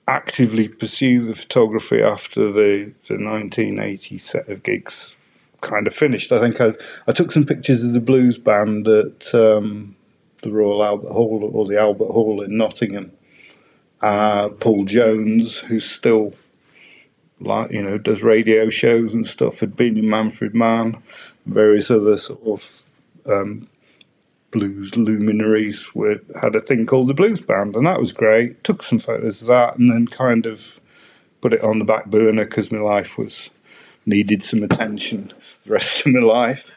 actively pursue the photography after the, the 1980 set of gigs kind of finished. I think I, I took some pictures of the blues band at um, the Royal Albert Hall or the Albert Hall in Nottingham. Uh, Paul Jones, who's still like you know does radio shows and stuff. Had been in Manfred Mann, various other sort of um, blues luminaries were had a thing called the Blues Band, and that was great. Took some photos of that, and then kind of put it on the back burner because my life was needed some attention the rest of my life.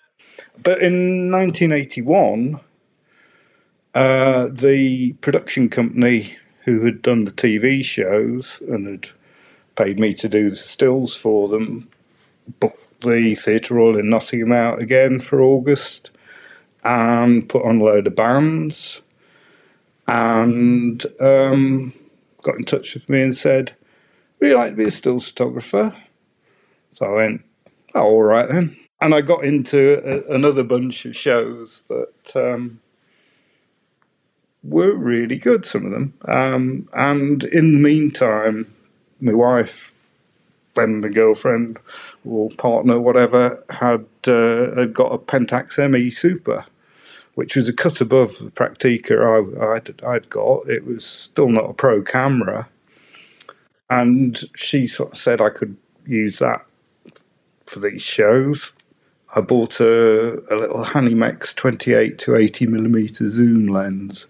But in 1981, uh, the production company who had done the TV shows and had paid me to do the stills for them. Booked the Theatre Royal in Nottingham out again for August and put on a load of bands and um, got in touch with me and said, Would you like to be a stills photographer? So I went, Oh, all right then. And I got into a, another bunch of shows that um, were really good, some of them. Um, and in the meantime, my wife and my girlfriend or partner, whatever, had uh, had got a Pentax ME Super, which was a cut above the Praktica I, I'd, I'd got. It was still not a pro camera, and she sort of said I could use that for these shows. I bought a, a little Hanimex 28 to 80 millimeter zoom lens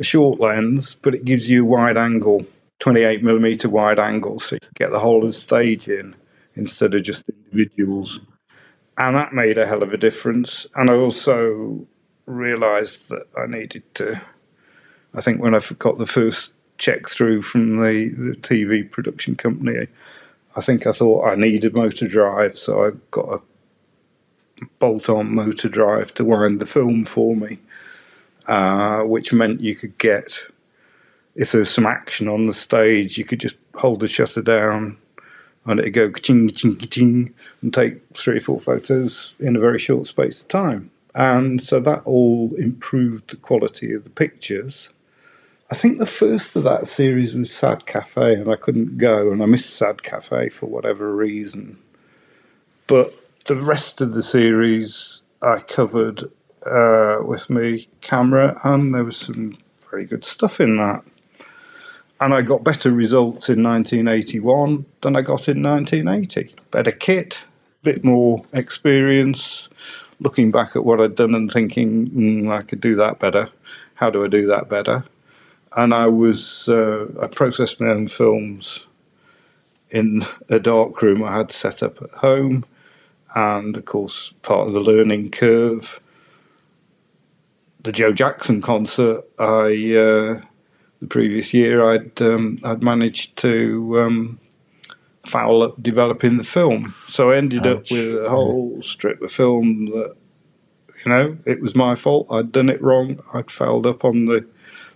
a short lens, but it gives you a wide angle, 28 millimeter wide angle, so you could get the whole of the stage in instead of just individuals. And that made a hell of a difference. And I also realized that I needed to, I think when I got the first check through from the, the TV production company, I think I thought I needed motor drive, so I got a bolt on motor drive to wind the film for me, uh, which meant you could get, if there was some action on the stage, you could just hold the shutter down and it'd go ching ching ching and take three or four photos in a very short space of time. And so that all improved the quality of the pictures. I think the first of that series was Sad Cafe, and I couldn't go, and I missed Sad Cafe for whatever reason. But the rest of the series I covered uh, with my camera, and there was some very good stuff in that. And I got better results in 1981 than I got in 1980. Better kit, bit more experience, looking back at what I'd done and thinking, mm, I could do that better. How do I do that better? And I was, uh, I processed my own films in a dark room I had set up at home and of course part of the learning curve. The Joe Jackson concert, I uh, the previous year I'd um, I'd managed to um, foul up developing the film, so I ended Ouch. up with a whole strip of film that you know it was my fault. I'd done it wrong. I'd fouled up on the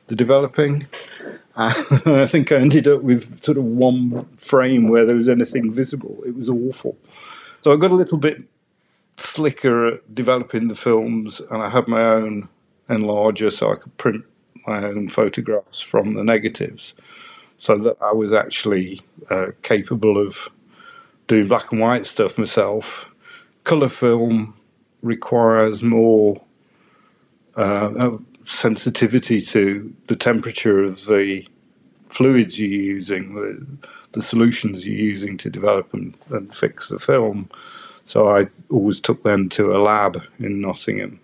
the developing. I think I ended up with sort of one frame where there was anything visible. It was awful. So I got a little bit slicker at developing the films, and I had my own enlarger so I could print my own photographs from the negatives, so that I was actually uh, capable of doing black and white stuff myself. Color film requires more uh, sensitivity to the temperature of the fluids you're using, the, the solutions you're using to develop and, and fix the film. So I always took them to a lab in Nottingham.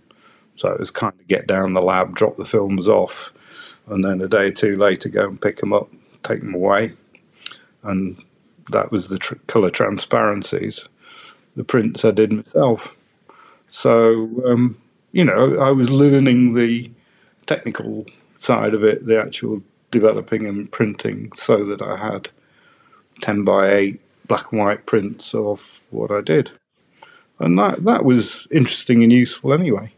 So it was kind of get down the lab, drop the films off, and then a day or two later go and pick them up, take them away. And that was the tr- colour transparencies. The prints I did myself. So, um, you know, I was learning the technical side of it, the actual developing and printing, so that I had 10 by 8 black and white prints of what I did. And that, that was interesting and useful anyway.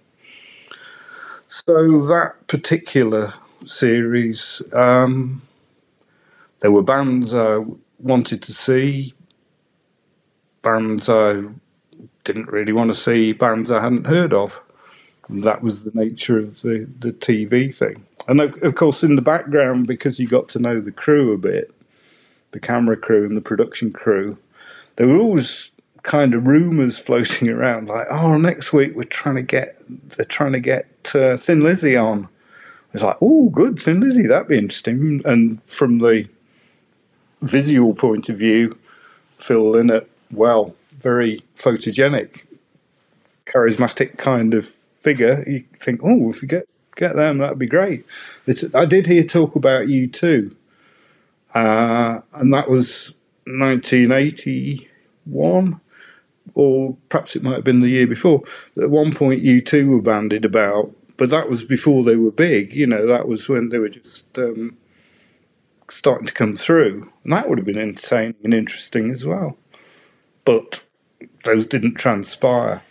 So, that particular series, um, there were bands I wanted to see, bands I didn't really want to see, bands I hadn't heard of. And that was the nature of the, the TV thing. And of course, in the background, because you got to know the crew a bit, the camera crew and the production crew, there were always kind of rumors floating around like, oh, next week we're trying to get they're trying to get uh, Thin Lizzy on. It's like, oh, good, Thin Lizzy, that'd be interesting. And from the visual point of view, Phil Lynott, well, very photogenic, charismatic kind of figure. You think, oh, if we get get them, that'd be great. It's, I did hear talk about U2, uh, and that was 1981, or perhaps it might have been the year before. At one point, U2 were bandied about, but that was before they were big. You know, that was when they were just um, starting to come through, and that would have been entertaining and interesting as well. But those didn't transpire.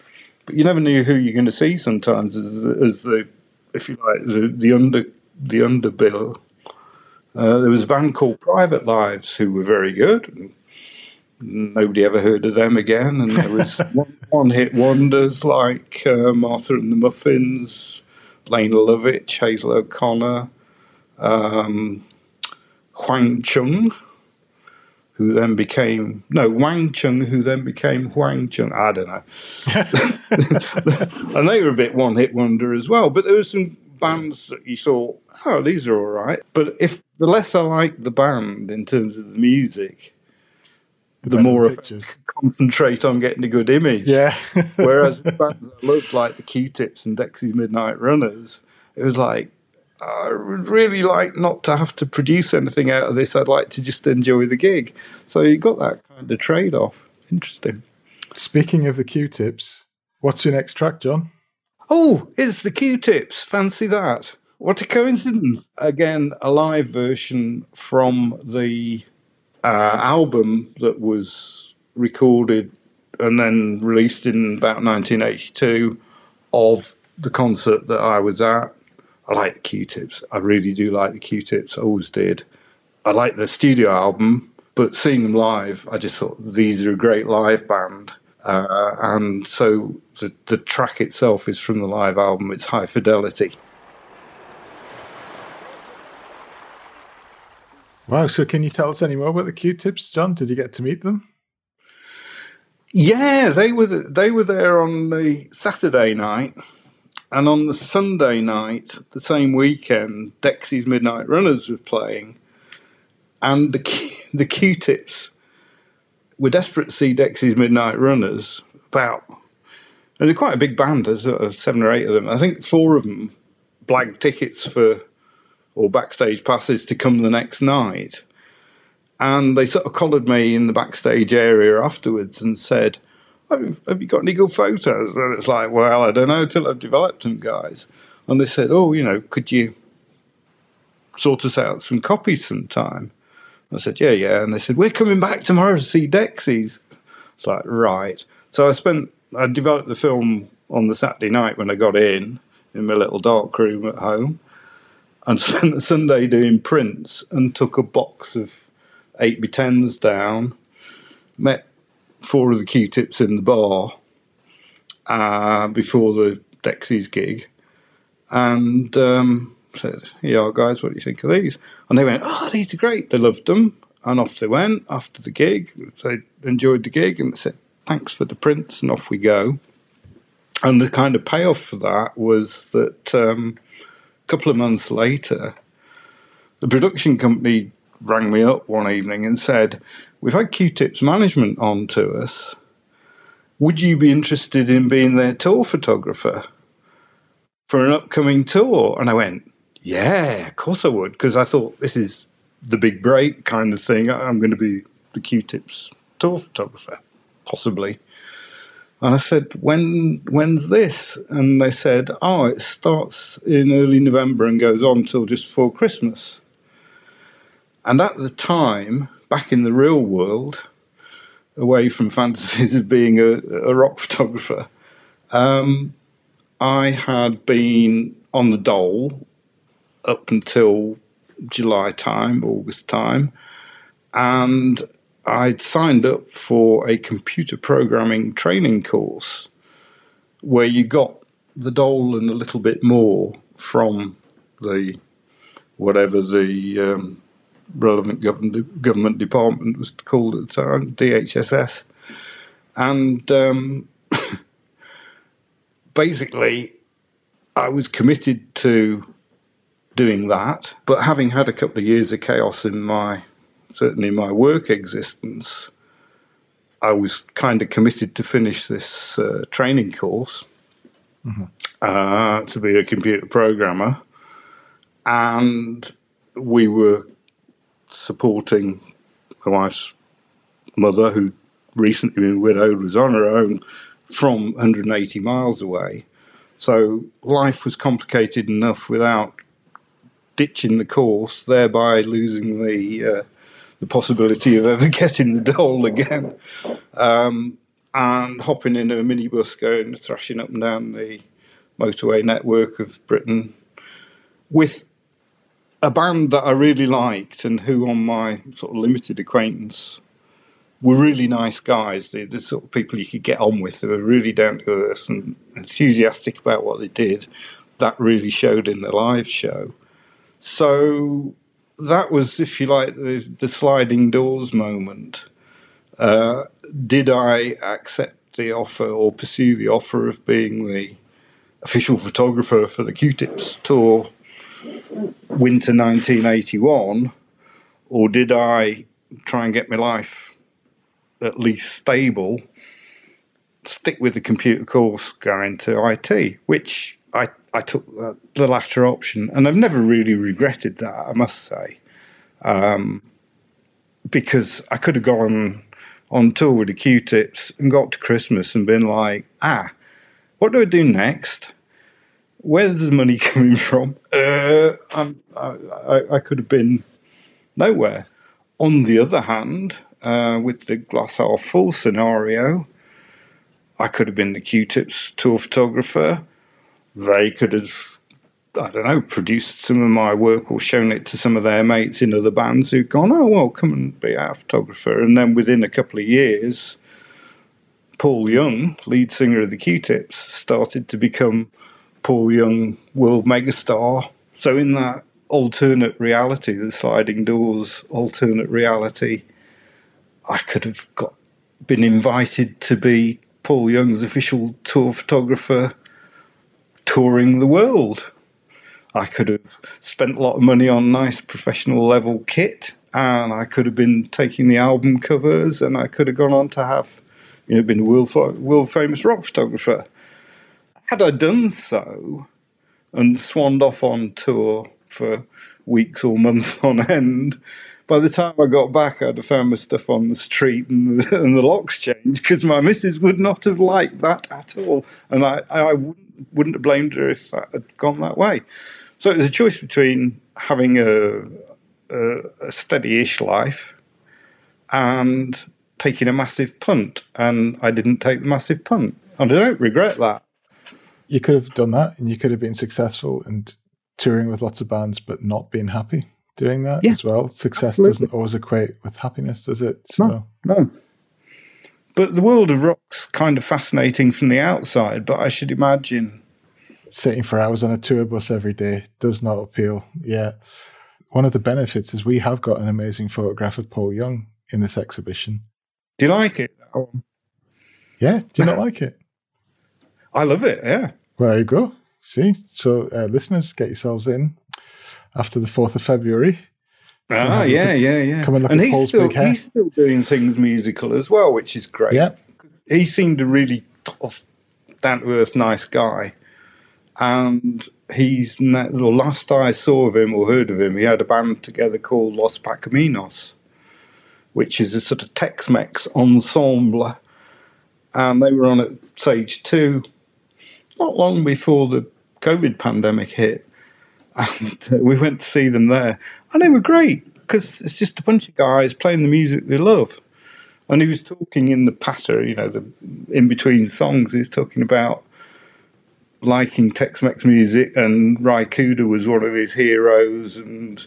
But you never knew who you're going to see sometimes as, as the, if you like, the, the under the underbill uh, there was a band called Private Lives who were very good. Nobody ever heard of them again. And there was one, hit wonders like uh, Martha and the Muffins, Lene Lovich, Hazel O'Connor, um, Huang Chung, who then became no Wang Chung, who then became Huang Chung. I don't know. and they were a bit one hit wonder as well. But there were some bands that you thought, oh, these are all right. But if the less I like the band in terms of the music, the, more I concentrate on getting a good image. Yeah. Whereas bands I loved, like the Q-Tips and Dexy's Midnight Runners, it was like, I would really like not to have to produce anything out of this. I'd like to just enjoy the gig. So you got that kind of trade off. Interesting. Speaking of the Q-tips, what's your next track, John? Oh, it's the Q-tips. Fancy that. What a coincidence. Again, a live version from the uh, album that was recorded and then released in about 1982 of the concert that I was at. I like the Q-tips. I really do like the Q-tips. I always did. I like the studio album, but seeing them live, I just thought these are a great live band. Uh, and so the, the track itself is from the live album. It's High Fidelity. Wow. So, can you tell us any more about the Q-tips, John? Did you get to meet them? Yeah, they were they were there on the Saturday night, and on the Sunday night, the same weekend, Dexy's Midnight Runners were playing, and the Q, the Q-tips were desperate to see Dexy's Midnight Runners. About and they're quite a big band. There's uh, seven or eight of them. I think four of them blagged tickets for or backstage passes to come the next night. And they sort of collared me in the backstage area afterwards and said, have, have you got any good photos? And it's like, well, I don't know till I've developed them, guys. And they said, oh, you know, could you sort us out some copies sometime? I said, yeah, yeah. And they said, we're coming back tomorrow to see Dexys. It's like, right. So I spent, I developed the film on the Saturday night when I got in, in my little dark room at home, and spent the Sunday doing prints and took a box of 8x10s down, met four of the Q-tips in the bar uh, before the Dexys gig, and um, said, "Yeah, guys, what do you think of these?" And they went, "Oh, these are great." They loved them, and off they went after the gig. They enjoyed the gig, and they said, "Thanks for the prints," and off we go. And the kind of payoff for that was that um, couple of months later, the production company rang me up one evening and said, We've had Q-Tips management on to us. Would you be interested in being their tour photographer for an upcoming tour? And I went, Yeah, of course I would, because I thought this is the big break kind of thing. I'm going to be the Q-Tips tour photographer, possibly. And I said, when when's this? And they said, oh, it starts in early November and goes on till just before Christmas. And at the time, back in the real world, away from fantasies of being a, a rock photographer, um, I had been on the dole up until July time, August time, and I'd signed up for a computer programming training course where you got the dole and a little bit more from the whatever the um, relevant government government department was called at the time, DHSS, and um, basically, I was committed to doing that. But having had a couple of years of chaos in my certainly my work existence, I was kind of committed to finish this uh, training course mm-hmm. uh, to be a computer programmer. And we were supporting my wife's mother, who recently been widowed, was on her own from 180 miles away. So life was complicated enough without ditching the course, thereby losing the uh, the possibility of ever getting the dole again. Um, and hopping in a minibus going thrashing up and down the motorway network of Britain with a band that I really liked and who, on my sort of limited acquaintance, were really nice guys. They're the sort of people you could get on with. They were really down to earth and enthusiastic about what they did. That really showed in the live show. So that was, if you like, the, the sliding doors moment. Uh, did I accept the offer or pursue the offer of being the official photographer for the Q-Tips tour winter 1981, or did I try and get my life at least stable, stick with the computer course, go into IT, which I I took the, the latter option, and I've never really regretted that. I must say, um, because I could have gone on tour with the Q-Tips and got to Christmas and been like, ah, what do I do next? Where's the money coming from? Uh, I, I, I could have been nowhere. On the other hand, uh, with the glass half full scenario, I could have been the Q-Tips tour photographer. They could have, I don't know, produced some of my work or shown it to some of their mates in other bands who'd gone, oh, well, come and be our photographer. And then within a couple of years, Paul Young, lead singer of the Q-Tips, started to become Paul Young, world megastar. So in that alternate reality, the sliding doors alternate reality, I could have got been invited to be Paul Young's official tour photographer touring the world. I could have spent a lot of money on nice professional level kit and I could have been taking the album covers and I could have gone on to have you know been a world, world famous rock photographer. Had I done so and swanned off on tour for weeks or months on end, by the time I got back, I'd have found my stuff on the street and the, and the locks changed because my missus would not have liked that at all. And I, I wouldn't, wouldn't have blamed her if that had gone that way. So it was a choice between having a, a, a steady ish life and taking a massive punt. And I didn't take the massive punt. And I don't regret that. You could have done that and you could have been successful and touring with lots of bands, but not being happy doing that yeah, as well. Success absolutely. doesn't always equate with happiness, does it? So. No, no. But the world of rock's kind of fascinating from the outside, but I should imagine. Sitting for hours on a tour bus every day does not appeal. Yeah. One of the benefits is we have got an amazing photograph of Paul Young in this exhibition. Do you like it? Yeah. Do you not like it? I love it. Yeah. Well, there you go. See? So, uh, listeners, get yourselves in after the 4th of February. Ah, yeah, yeah, yeah. Come and look and at he's Paul's still, big hair. He's still doing things musical as well, which is great. Yeah. He seemed a really tough, down to earth, nice guy. And he's, the last I saw of him or heard of him, he had a band together called Los Pacaminos, which is a sort of Tex Mex ensemble. And they were on at Sage 2 not long before the COVID pandemic hit and uh, we went to see them there, and they were great because it's just a bunch of guys playing the music they love. And he was talking in the patter, you know, the in between songs. He was talking about liking Tex-Mex music, and Cooder was one of his heroes. And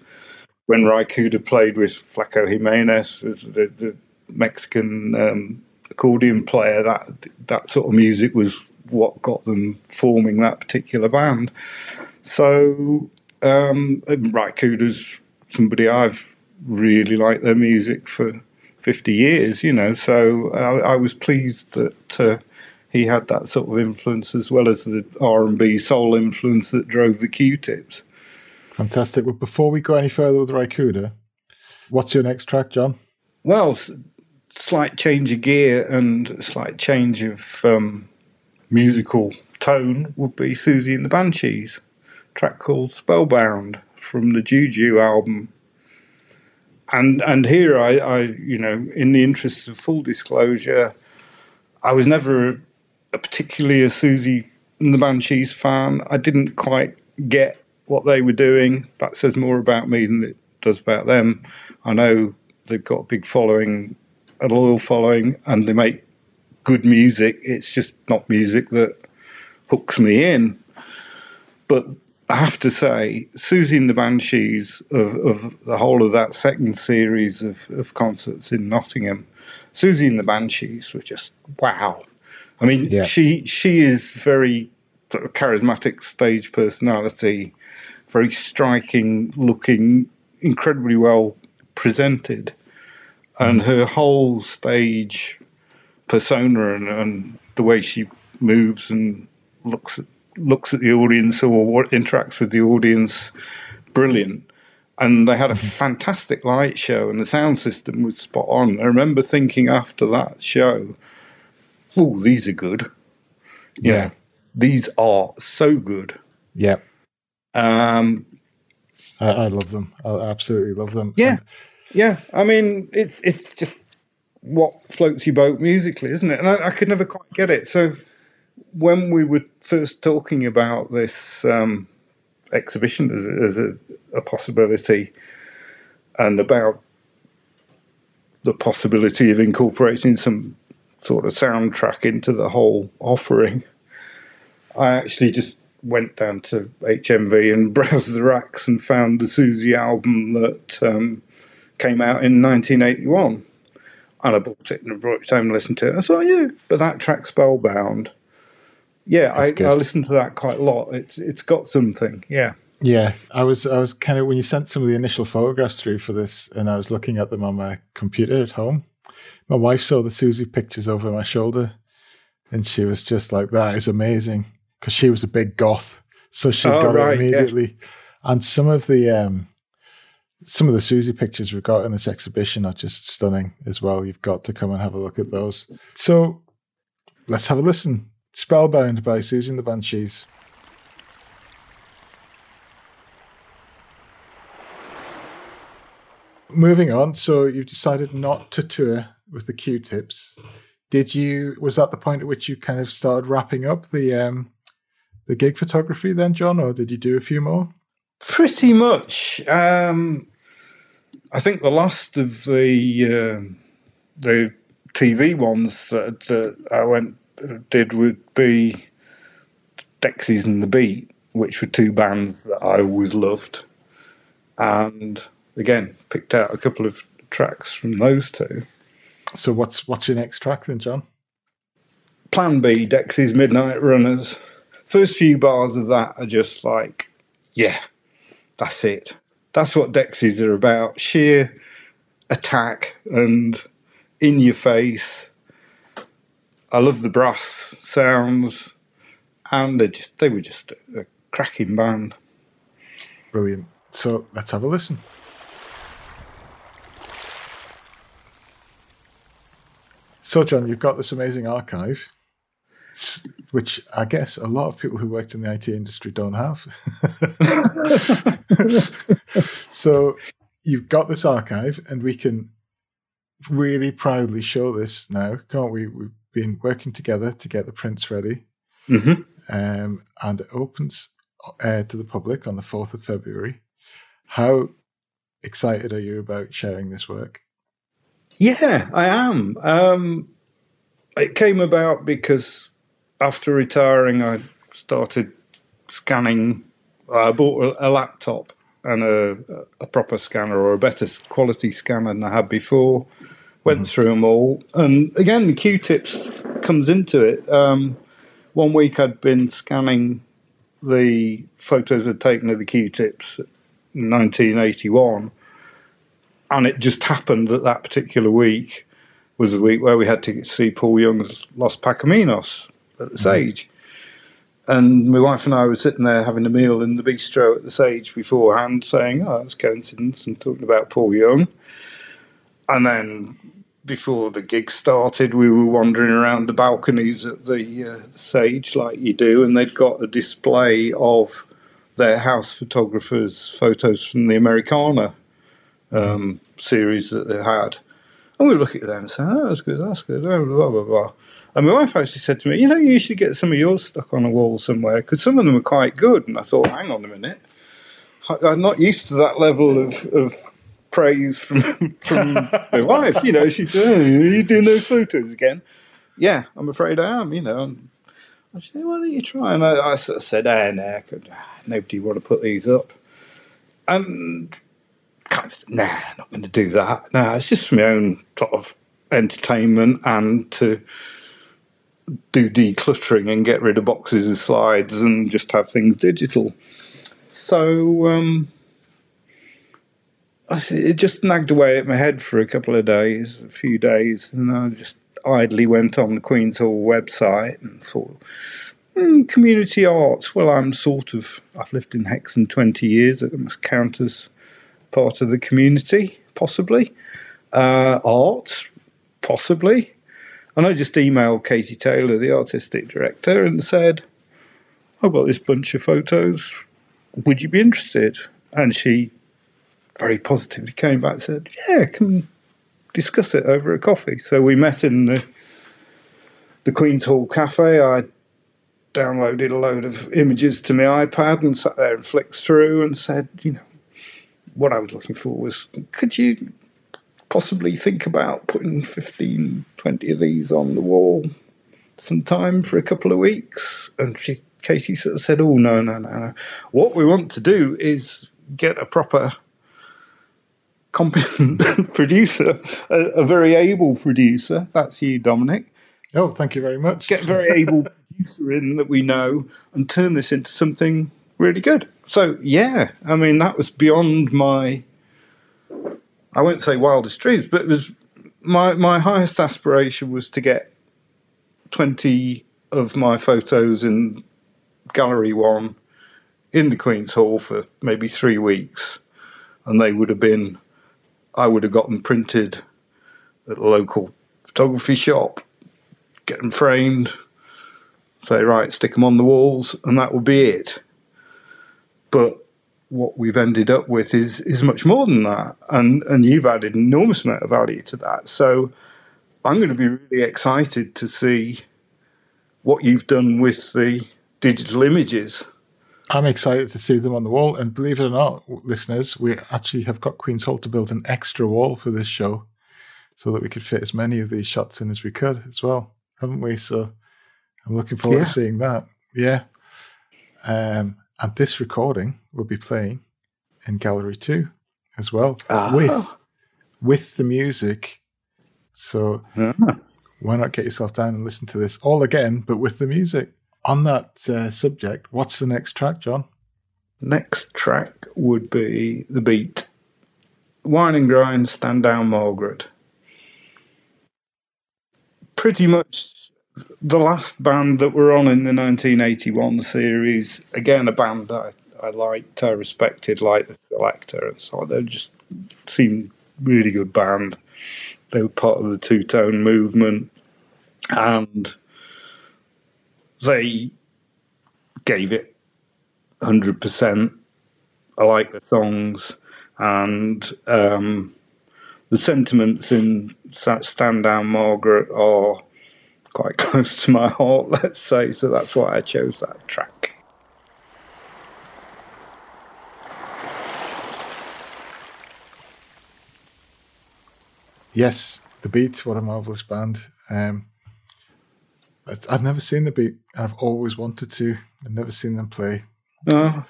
when Cooder played with Flaco Jimenez, the, the Mexican um, accordion player, that that sort of music was what got them forming that particular band. So um, Cooder's somebody I've really liked their music for 50 years, you know, so I, I was pleased that uh, he had that sort of influence as well as the R&B soul influence that drove the Q-Tips. Fantastic. Well, before we go any further with Cooder, what's your next track, John? Well, slight change of gear and slight change of um, musical tone would be Siouxsie and the Banshees track called Spellbound from the Juju album. And and here I, I you know, in the interests of full disclosure, I was never a, a particularly a Siouxsie and the Banshees fan. I didn't quite get what they were doing. That says more about me than it does about them. I know they've got a big following, a loyal following, and they make good music. It's just not music that hooks me in. But I have to say, Siouxsie and the Banshees of, of the whole of that second series of, of concerts in Nottingham, Siouxsie and the Banshees were just wow. I mean, yeah. she she is very sort of charismatic stage personality, very striking looking, incredibly well presented, and her whole stage persona and, and the way she moves and looks at looks at the audience or what interacts with the audience, brilliant. And they had a fantastic light show, and the sound system was spot on. I remember thinking after that show, "Oh, these are good." Yeah, these are so good. Yeah. Um, I, I love them. I absolutely love them. yeah, And yeah. I mean, it's it's just what floats your boat musically, isn't it? And I, I could never quite get it. So when we were first talking about this um, exhibition as, a, as a, a possibility, and about the possibility of incorporating some sort of soundtrack into the whole offering, I actually just went down to HMV and browsed the racks and found the Siouxsie album that um, came out in 1981. And I bought it and brought it home and listened to it. I thought, yeah, but that track Spellbound, yeah, I. I listened to that quite a lot. It's it's got something, yeah. Yeah, I was I was kind of when you sent some of the initial photographs through for this, and I was looking at them on my computer at home. My wife saw the Siouxsie pictures over my shoulder, and she was just like, "That is amazing," because she was a big goth, so she Oh, got right, it yeah. immediately. And some of the um, some of the Siouxsie pictures we've got in this exhibition are just stunning as well. You've got to come and have a look at those. So let's have a listen. Spellbound by Siouxsie and the Banshees. Moving on, so you've decided not to tour with the Q-tips. Did you? Was that the point at which you kind of started wrapping up the um, the gig photography then, John, or did you do a few more? Pretty much. Um, I think the last of the um the TV ones that, that I went did would be Dexys and the Beat, which were two bands that I always loved, and again picked out a couple of tracks from those two. So what's what's your next track then, John? Plan B, Dexys Midnight Runners. First few bars of that are just like, yeah, that's it. That's what Dexys are about. Sheer attack and in your face. I love the brass sounds, and they just they were just a, a cracking band. Brilliant. So let's have a listen. So, John, you've got this amazing archive, which I guess a lot of people who worked in the IT industry don't have. so, you've got this archive, and we can really proudly show this now, can't we? We've been working together to get the prints ready Mm-hmm. um, and it opens uh, to the public on the 4th of February. How excited are you about sharing this work? Yeah, I am. Um, it came about because after retiring, I started scanning. I bought a, a laptop and a, a proper scanner or a better quality scanner than I had before. Went through them all, and again, the Q-tips comes into it. Um, one week I'd been scanning the photos I'd taken of the Q-tips in 1981 and it just happened that that particular week was the week where we had to see Paul Young's Los Pacaminos at the Sage. And my wife and I were sitting there having a meal in the bistro at the Sage beforehand, saying, "Oh, that's coincidence," and talking about Paul Young. And then before the gig started, we were wandering around the balconies at the uh, Sage, like you do, and they'd got a display of their house photographers' photos from the Americana um, series that they had. And we looking at them and saying, oh, that's good, that's good, blah, blah, blah, blah. And my wife actually said to me, you know, you should get some of yours stuck on a wall somewhere because some of them are quite good. And I thought, hang on a minute. I'm not used to that level of, of praise from, from my wife. You know, she said, oh, you doing those photos again? Yeah, I'm afraid I am, you know. I said, why don't you try? And I, I sort of said, ah, nah, could- nobody want to put these up. And kind of, nah, not going to do that. Nah, it's just for my own sort of entertainment and to do decluttering and get rid of boxes and slides and just have things digital. So um, it just nagged away at my head for a couple of days, a few days, and I just idly went on the Queen's Hall website and thought, hmm, community arts. Well, I'm sort of, I've lived in Hexham 20 years, it must count as part of the community, possibly. Uh, art, possibly. And I just emailed Katie Taylor, the artistic director, and said, I've got this bunch of photos. Would you be interested? And she very positively came back and said, Yeah, come discuss it over a coffee. So we met in the the Queen's Hall Cafe. I downloaded a load of images to my iPad and sat there and flicked through and said, you know, what I was looking for was, could you possibly think about putting 15, 20 of these on the wall sometime for a couple of weeks? And she, Casey sort of said, oh, no, no, no, no. What we want to do is get a proper competent mm-hmm. producer, a, a very able producer. That's you, Dominic Oh, thank you very much. Get a very able producer in that we know and turn this into something really good. So, yeah, I mean, that was beyond my, I won't say wildest dreams, but it was my, my highest aspiration was to get 20 of my photos in Gallery One in the Queen's Hall for maybe three weeks. And they would have been, I would have gotten printed at a local photography shop get them framed, say, right, stick them on the walls, and that will be it. But what we've ended up with is is much more than that, and and you've added an enormous amount of value to that. So I'm going to be really excited to see what you've done with the digital images. I'm excited to see them on the wall, and believe it or not, listeners, we actually have got Queen's Hall to build an extra wall for this show, so that we could fit as many of these shots in as we could as well haven't we? So I'm looking forward yeah. to seeing that. Yeah. Um, and this recording will be playing in Gallery Two as well uh-huh. with with the music. So uh-huh. why not get yourself down and listen to this all again, but with the music? On that uh, subject, what's the next track, John? Next track would be the beat. Whine and Grine, stand down, Margaret pretty much the last band that were on in the 1981 series. Again, a band I, I liked, I respected, like the Selecter and so on. They just seemed really good band. They were part of the two tone movement, and they gave it hundred percent. I like the songs, and um, the sentiments in Stand Down Margaret are quite close to my heart, let's say, so that's why I chose that track. Yes, The Beat, what a marvelous band. Um, I've never seen The Beat. I've always wanted to. I've never seen them play. Oh.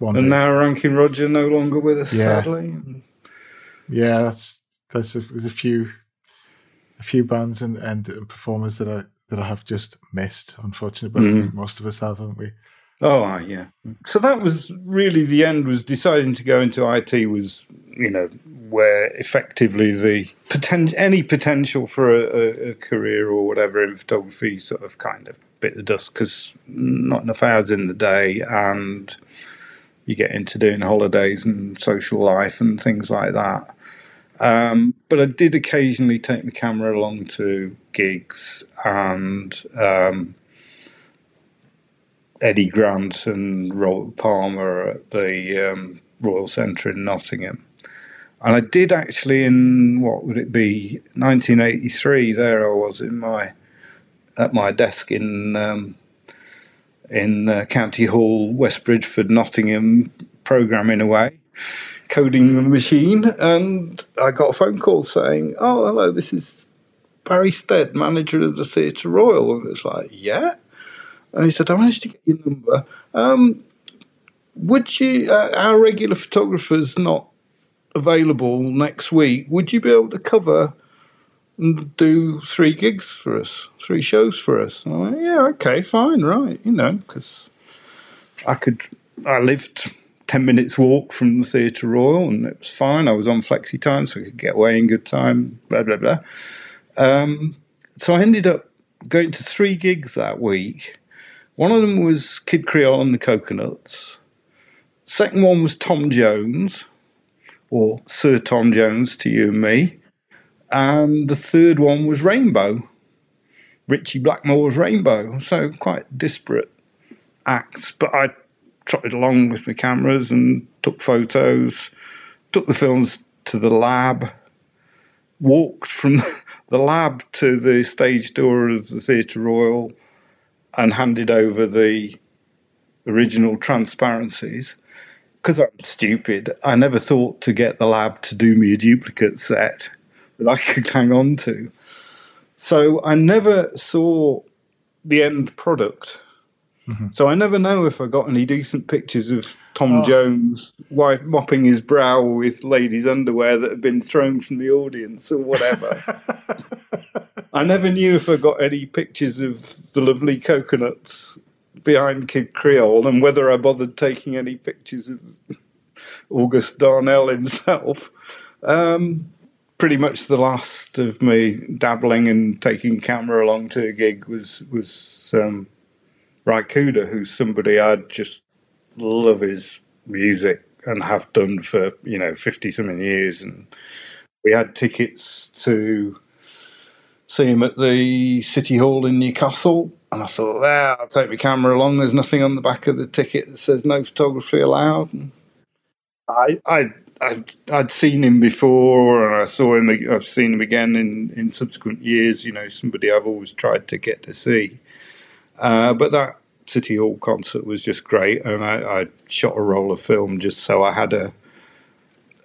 and day. now Ranking Roger no longer with us, yeah. sadly. Yeah, that's there's a, there's a few a few bands and, and performers that I that I have just missed, unfortunately. But. I think mm. most of us have, haven't we? Oh, yeah. So that was really the end. Was deciding to go into IT was you know where effectively the poten- any potential for a, a, career or whatever in photography sort of kind of bit the dust because not enough hours in the day and you get into doing holidays and social life and things like that. Um, but I did occasionally take my camera along to gigs and um, Eddie Grant and Robert Palmer at the um, Royal Centre in Nottingham. And I did actually in what would it be 1983. There I was in my at my desk in um, in uh, County Hall, West Bridgford, Nottingham, programming away coding the machine, and I got a phone call saying, "Oh, hello, this is Barry Stead, manager of the Theatre Royal." And it's like, "Yeah." And he said, "I managed to get your number. Um, would you? Uh, our regular photographer's not available next week. Would you be able to cover?" and do three gigs for us, three shows for us. I Went, yeah, okay, fine, right. You know, because I could, I lived 10 minutes walk from the Theatre Royal, and it was fine. I was on flexi time, so I could get away in good time, blah, blah, blah. Um, so I ended up going to three gigs that week. One of them was Kid Creole and the Coconuts. Second one was Tom Jones, or Sir Tom Jones to you and me. And the third one was Rainbow, Ritchie Blackmore's Rainbow. So quite disparate acts, but I trotted along with my cameras and took photos, took the films to the lab, walked from the lab to the stage door of the Theatre Royal, and handed over the original transparencies. Because I'm stupid, I never thought to get the lab to do me a duplicate set that I could hang on to. So I never saw the end product. Mm-hmm. So I never know if I got any decent pictures of Tom oh. Jones wife mopping his brow with ladies' underwear that had been thrown from the audience or whatever. I never knew if I got any pictures of the lovely coconuts behind Kid Creole and whether I bothered taking any pictures of August Darnell himself. Um, pretty much the last of me dabbling and taking camera along to a gig was was um, Ry who's somebody I'd just love his music and have done for you know fifty something years, and we had tickets to see him at the City Hall in Newcastle. And I thought, well, I'll take my camera along. There's nothing on the back of the ticket that says no photography allowed. And I, I I'd, I'd seen him before, and I saw him. I've seen him again in, in subsequent years. You know, somebody I've always tried to get to see. Uh, but that City Hall concert was just great, and I, I, shot a roll of film just so I had a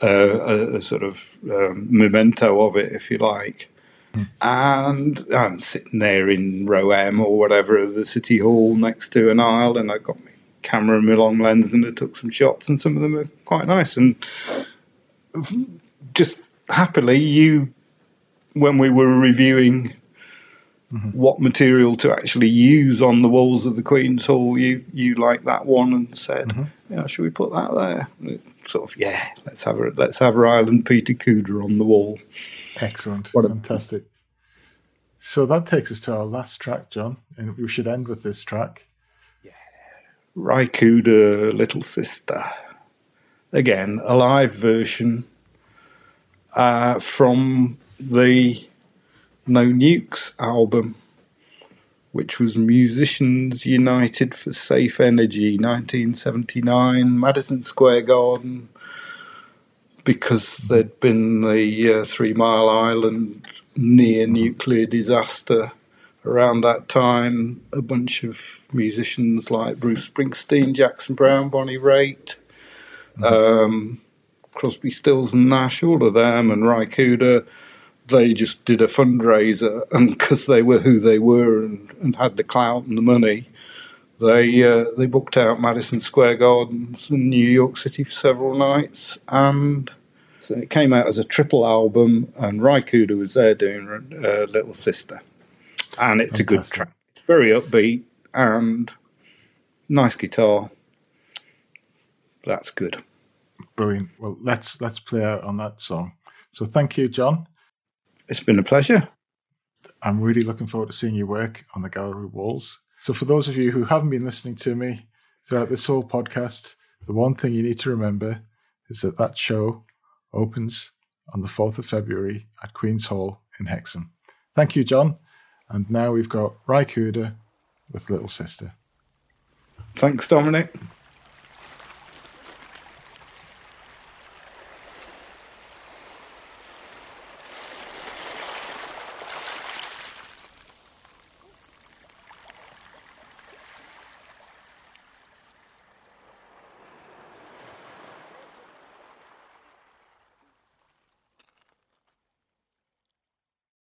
a, a sort of um, memento of it, if you like. Mm. And I'm sitting there in row M or whatever of the City Hall next to an aisle, and I got my camera and my long lens, and I took some shots, and some of them are quite nice. And just happily, you when we were reviewing mm-hmm. what material to actually use on the walls of the Queen's Hall, you you liked that one and said, mm-hmm. "Yeah, should we put that there?" sort of, yeah, let's have a let's have Ryland Peter Cooder on the wall. Excellent, what fantastic. So that takes us to our last track, John, and we should end with this track. Ry Cooder, Little Sister. Again, a live version uh, from the No Nukes album, which was Musicians United for Safe Energy, 1979, Madison Square Garden, because there'd been the uh, Three Mile Island near nuclear disaster around that time, a bunch of musicians like Bruce Springsteen, Jackson Browne, Bonnie Raitt, mm-hmm. um, Crosby, Stills and Nash, all of them, and Ry Cooder, they just did a fundraiser, and because they were who they were and, and had the clout and the money, they uh, they booked out Madison Square Gardens in New York City for several nights, and so it came out as a triple album, and Ry Cooder was there doing uh, Little Sister and it's Fantastic. a good track. It's very upbeat and nice guitar. That's good. Brilliant. Well, let's let's play out on that song. So thank you, John. It's been a pleasure. I'm really looking forward to seeing your work on the gallery walls. So for those of you who haven't been listening to me throughout this whole podcast, the one thing you need to remember is that that show opens on the 4th of February at Queen's Hall in Hexham. Thank you, John. And now we've got Ry Cooder with Little Sister. Thanks, Dominic.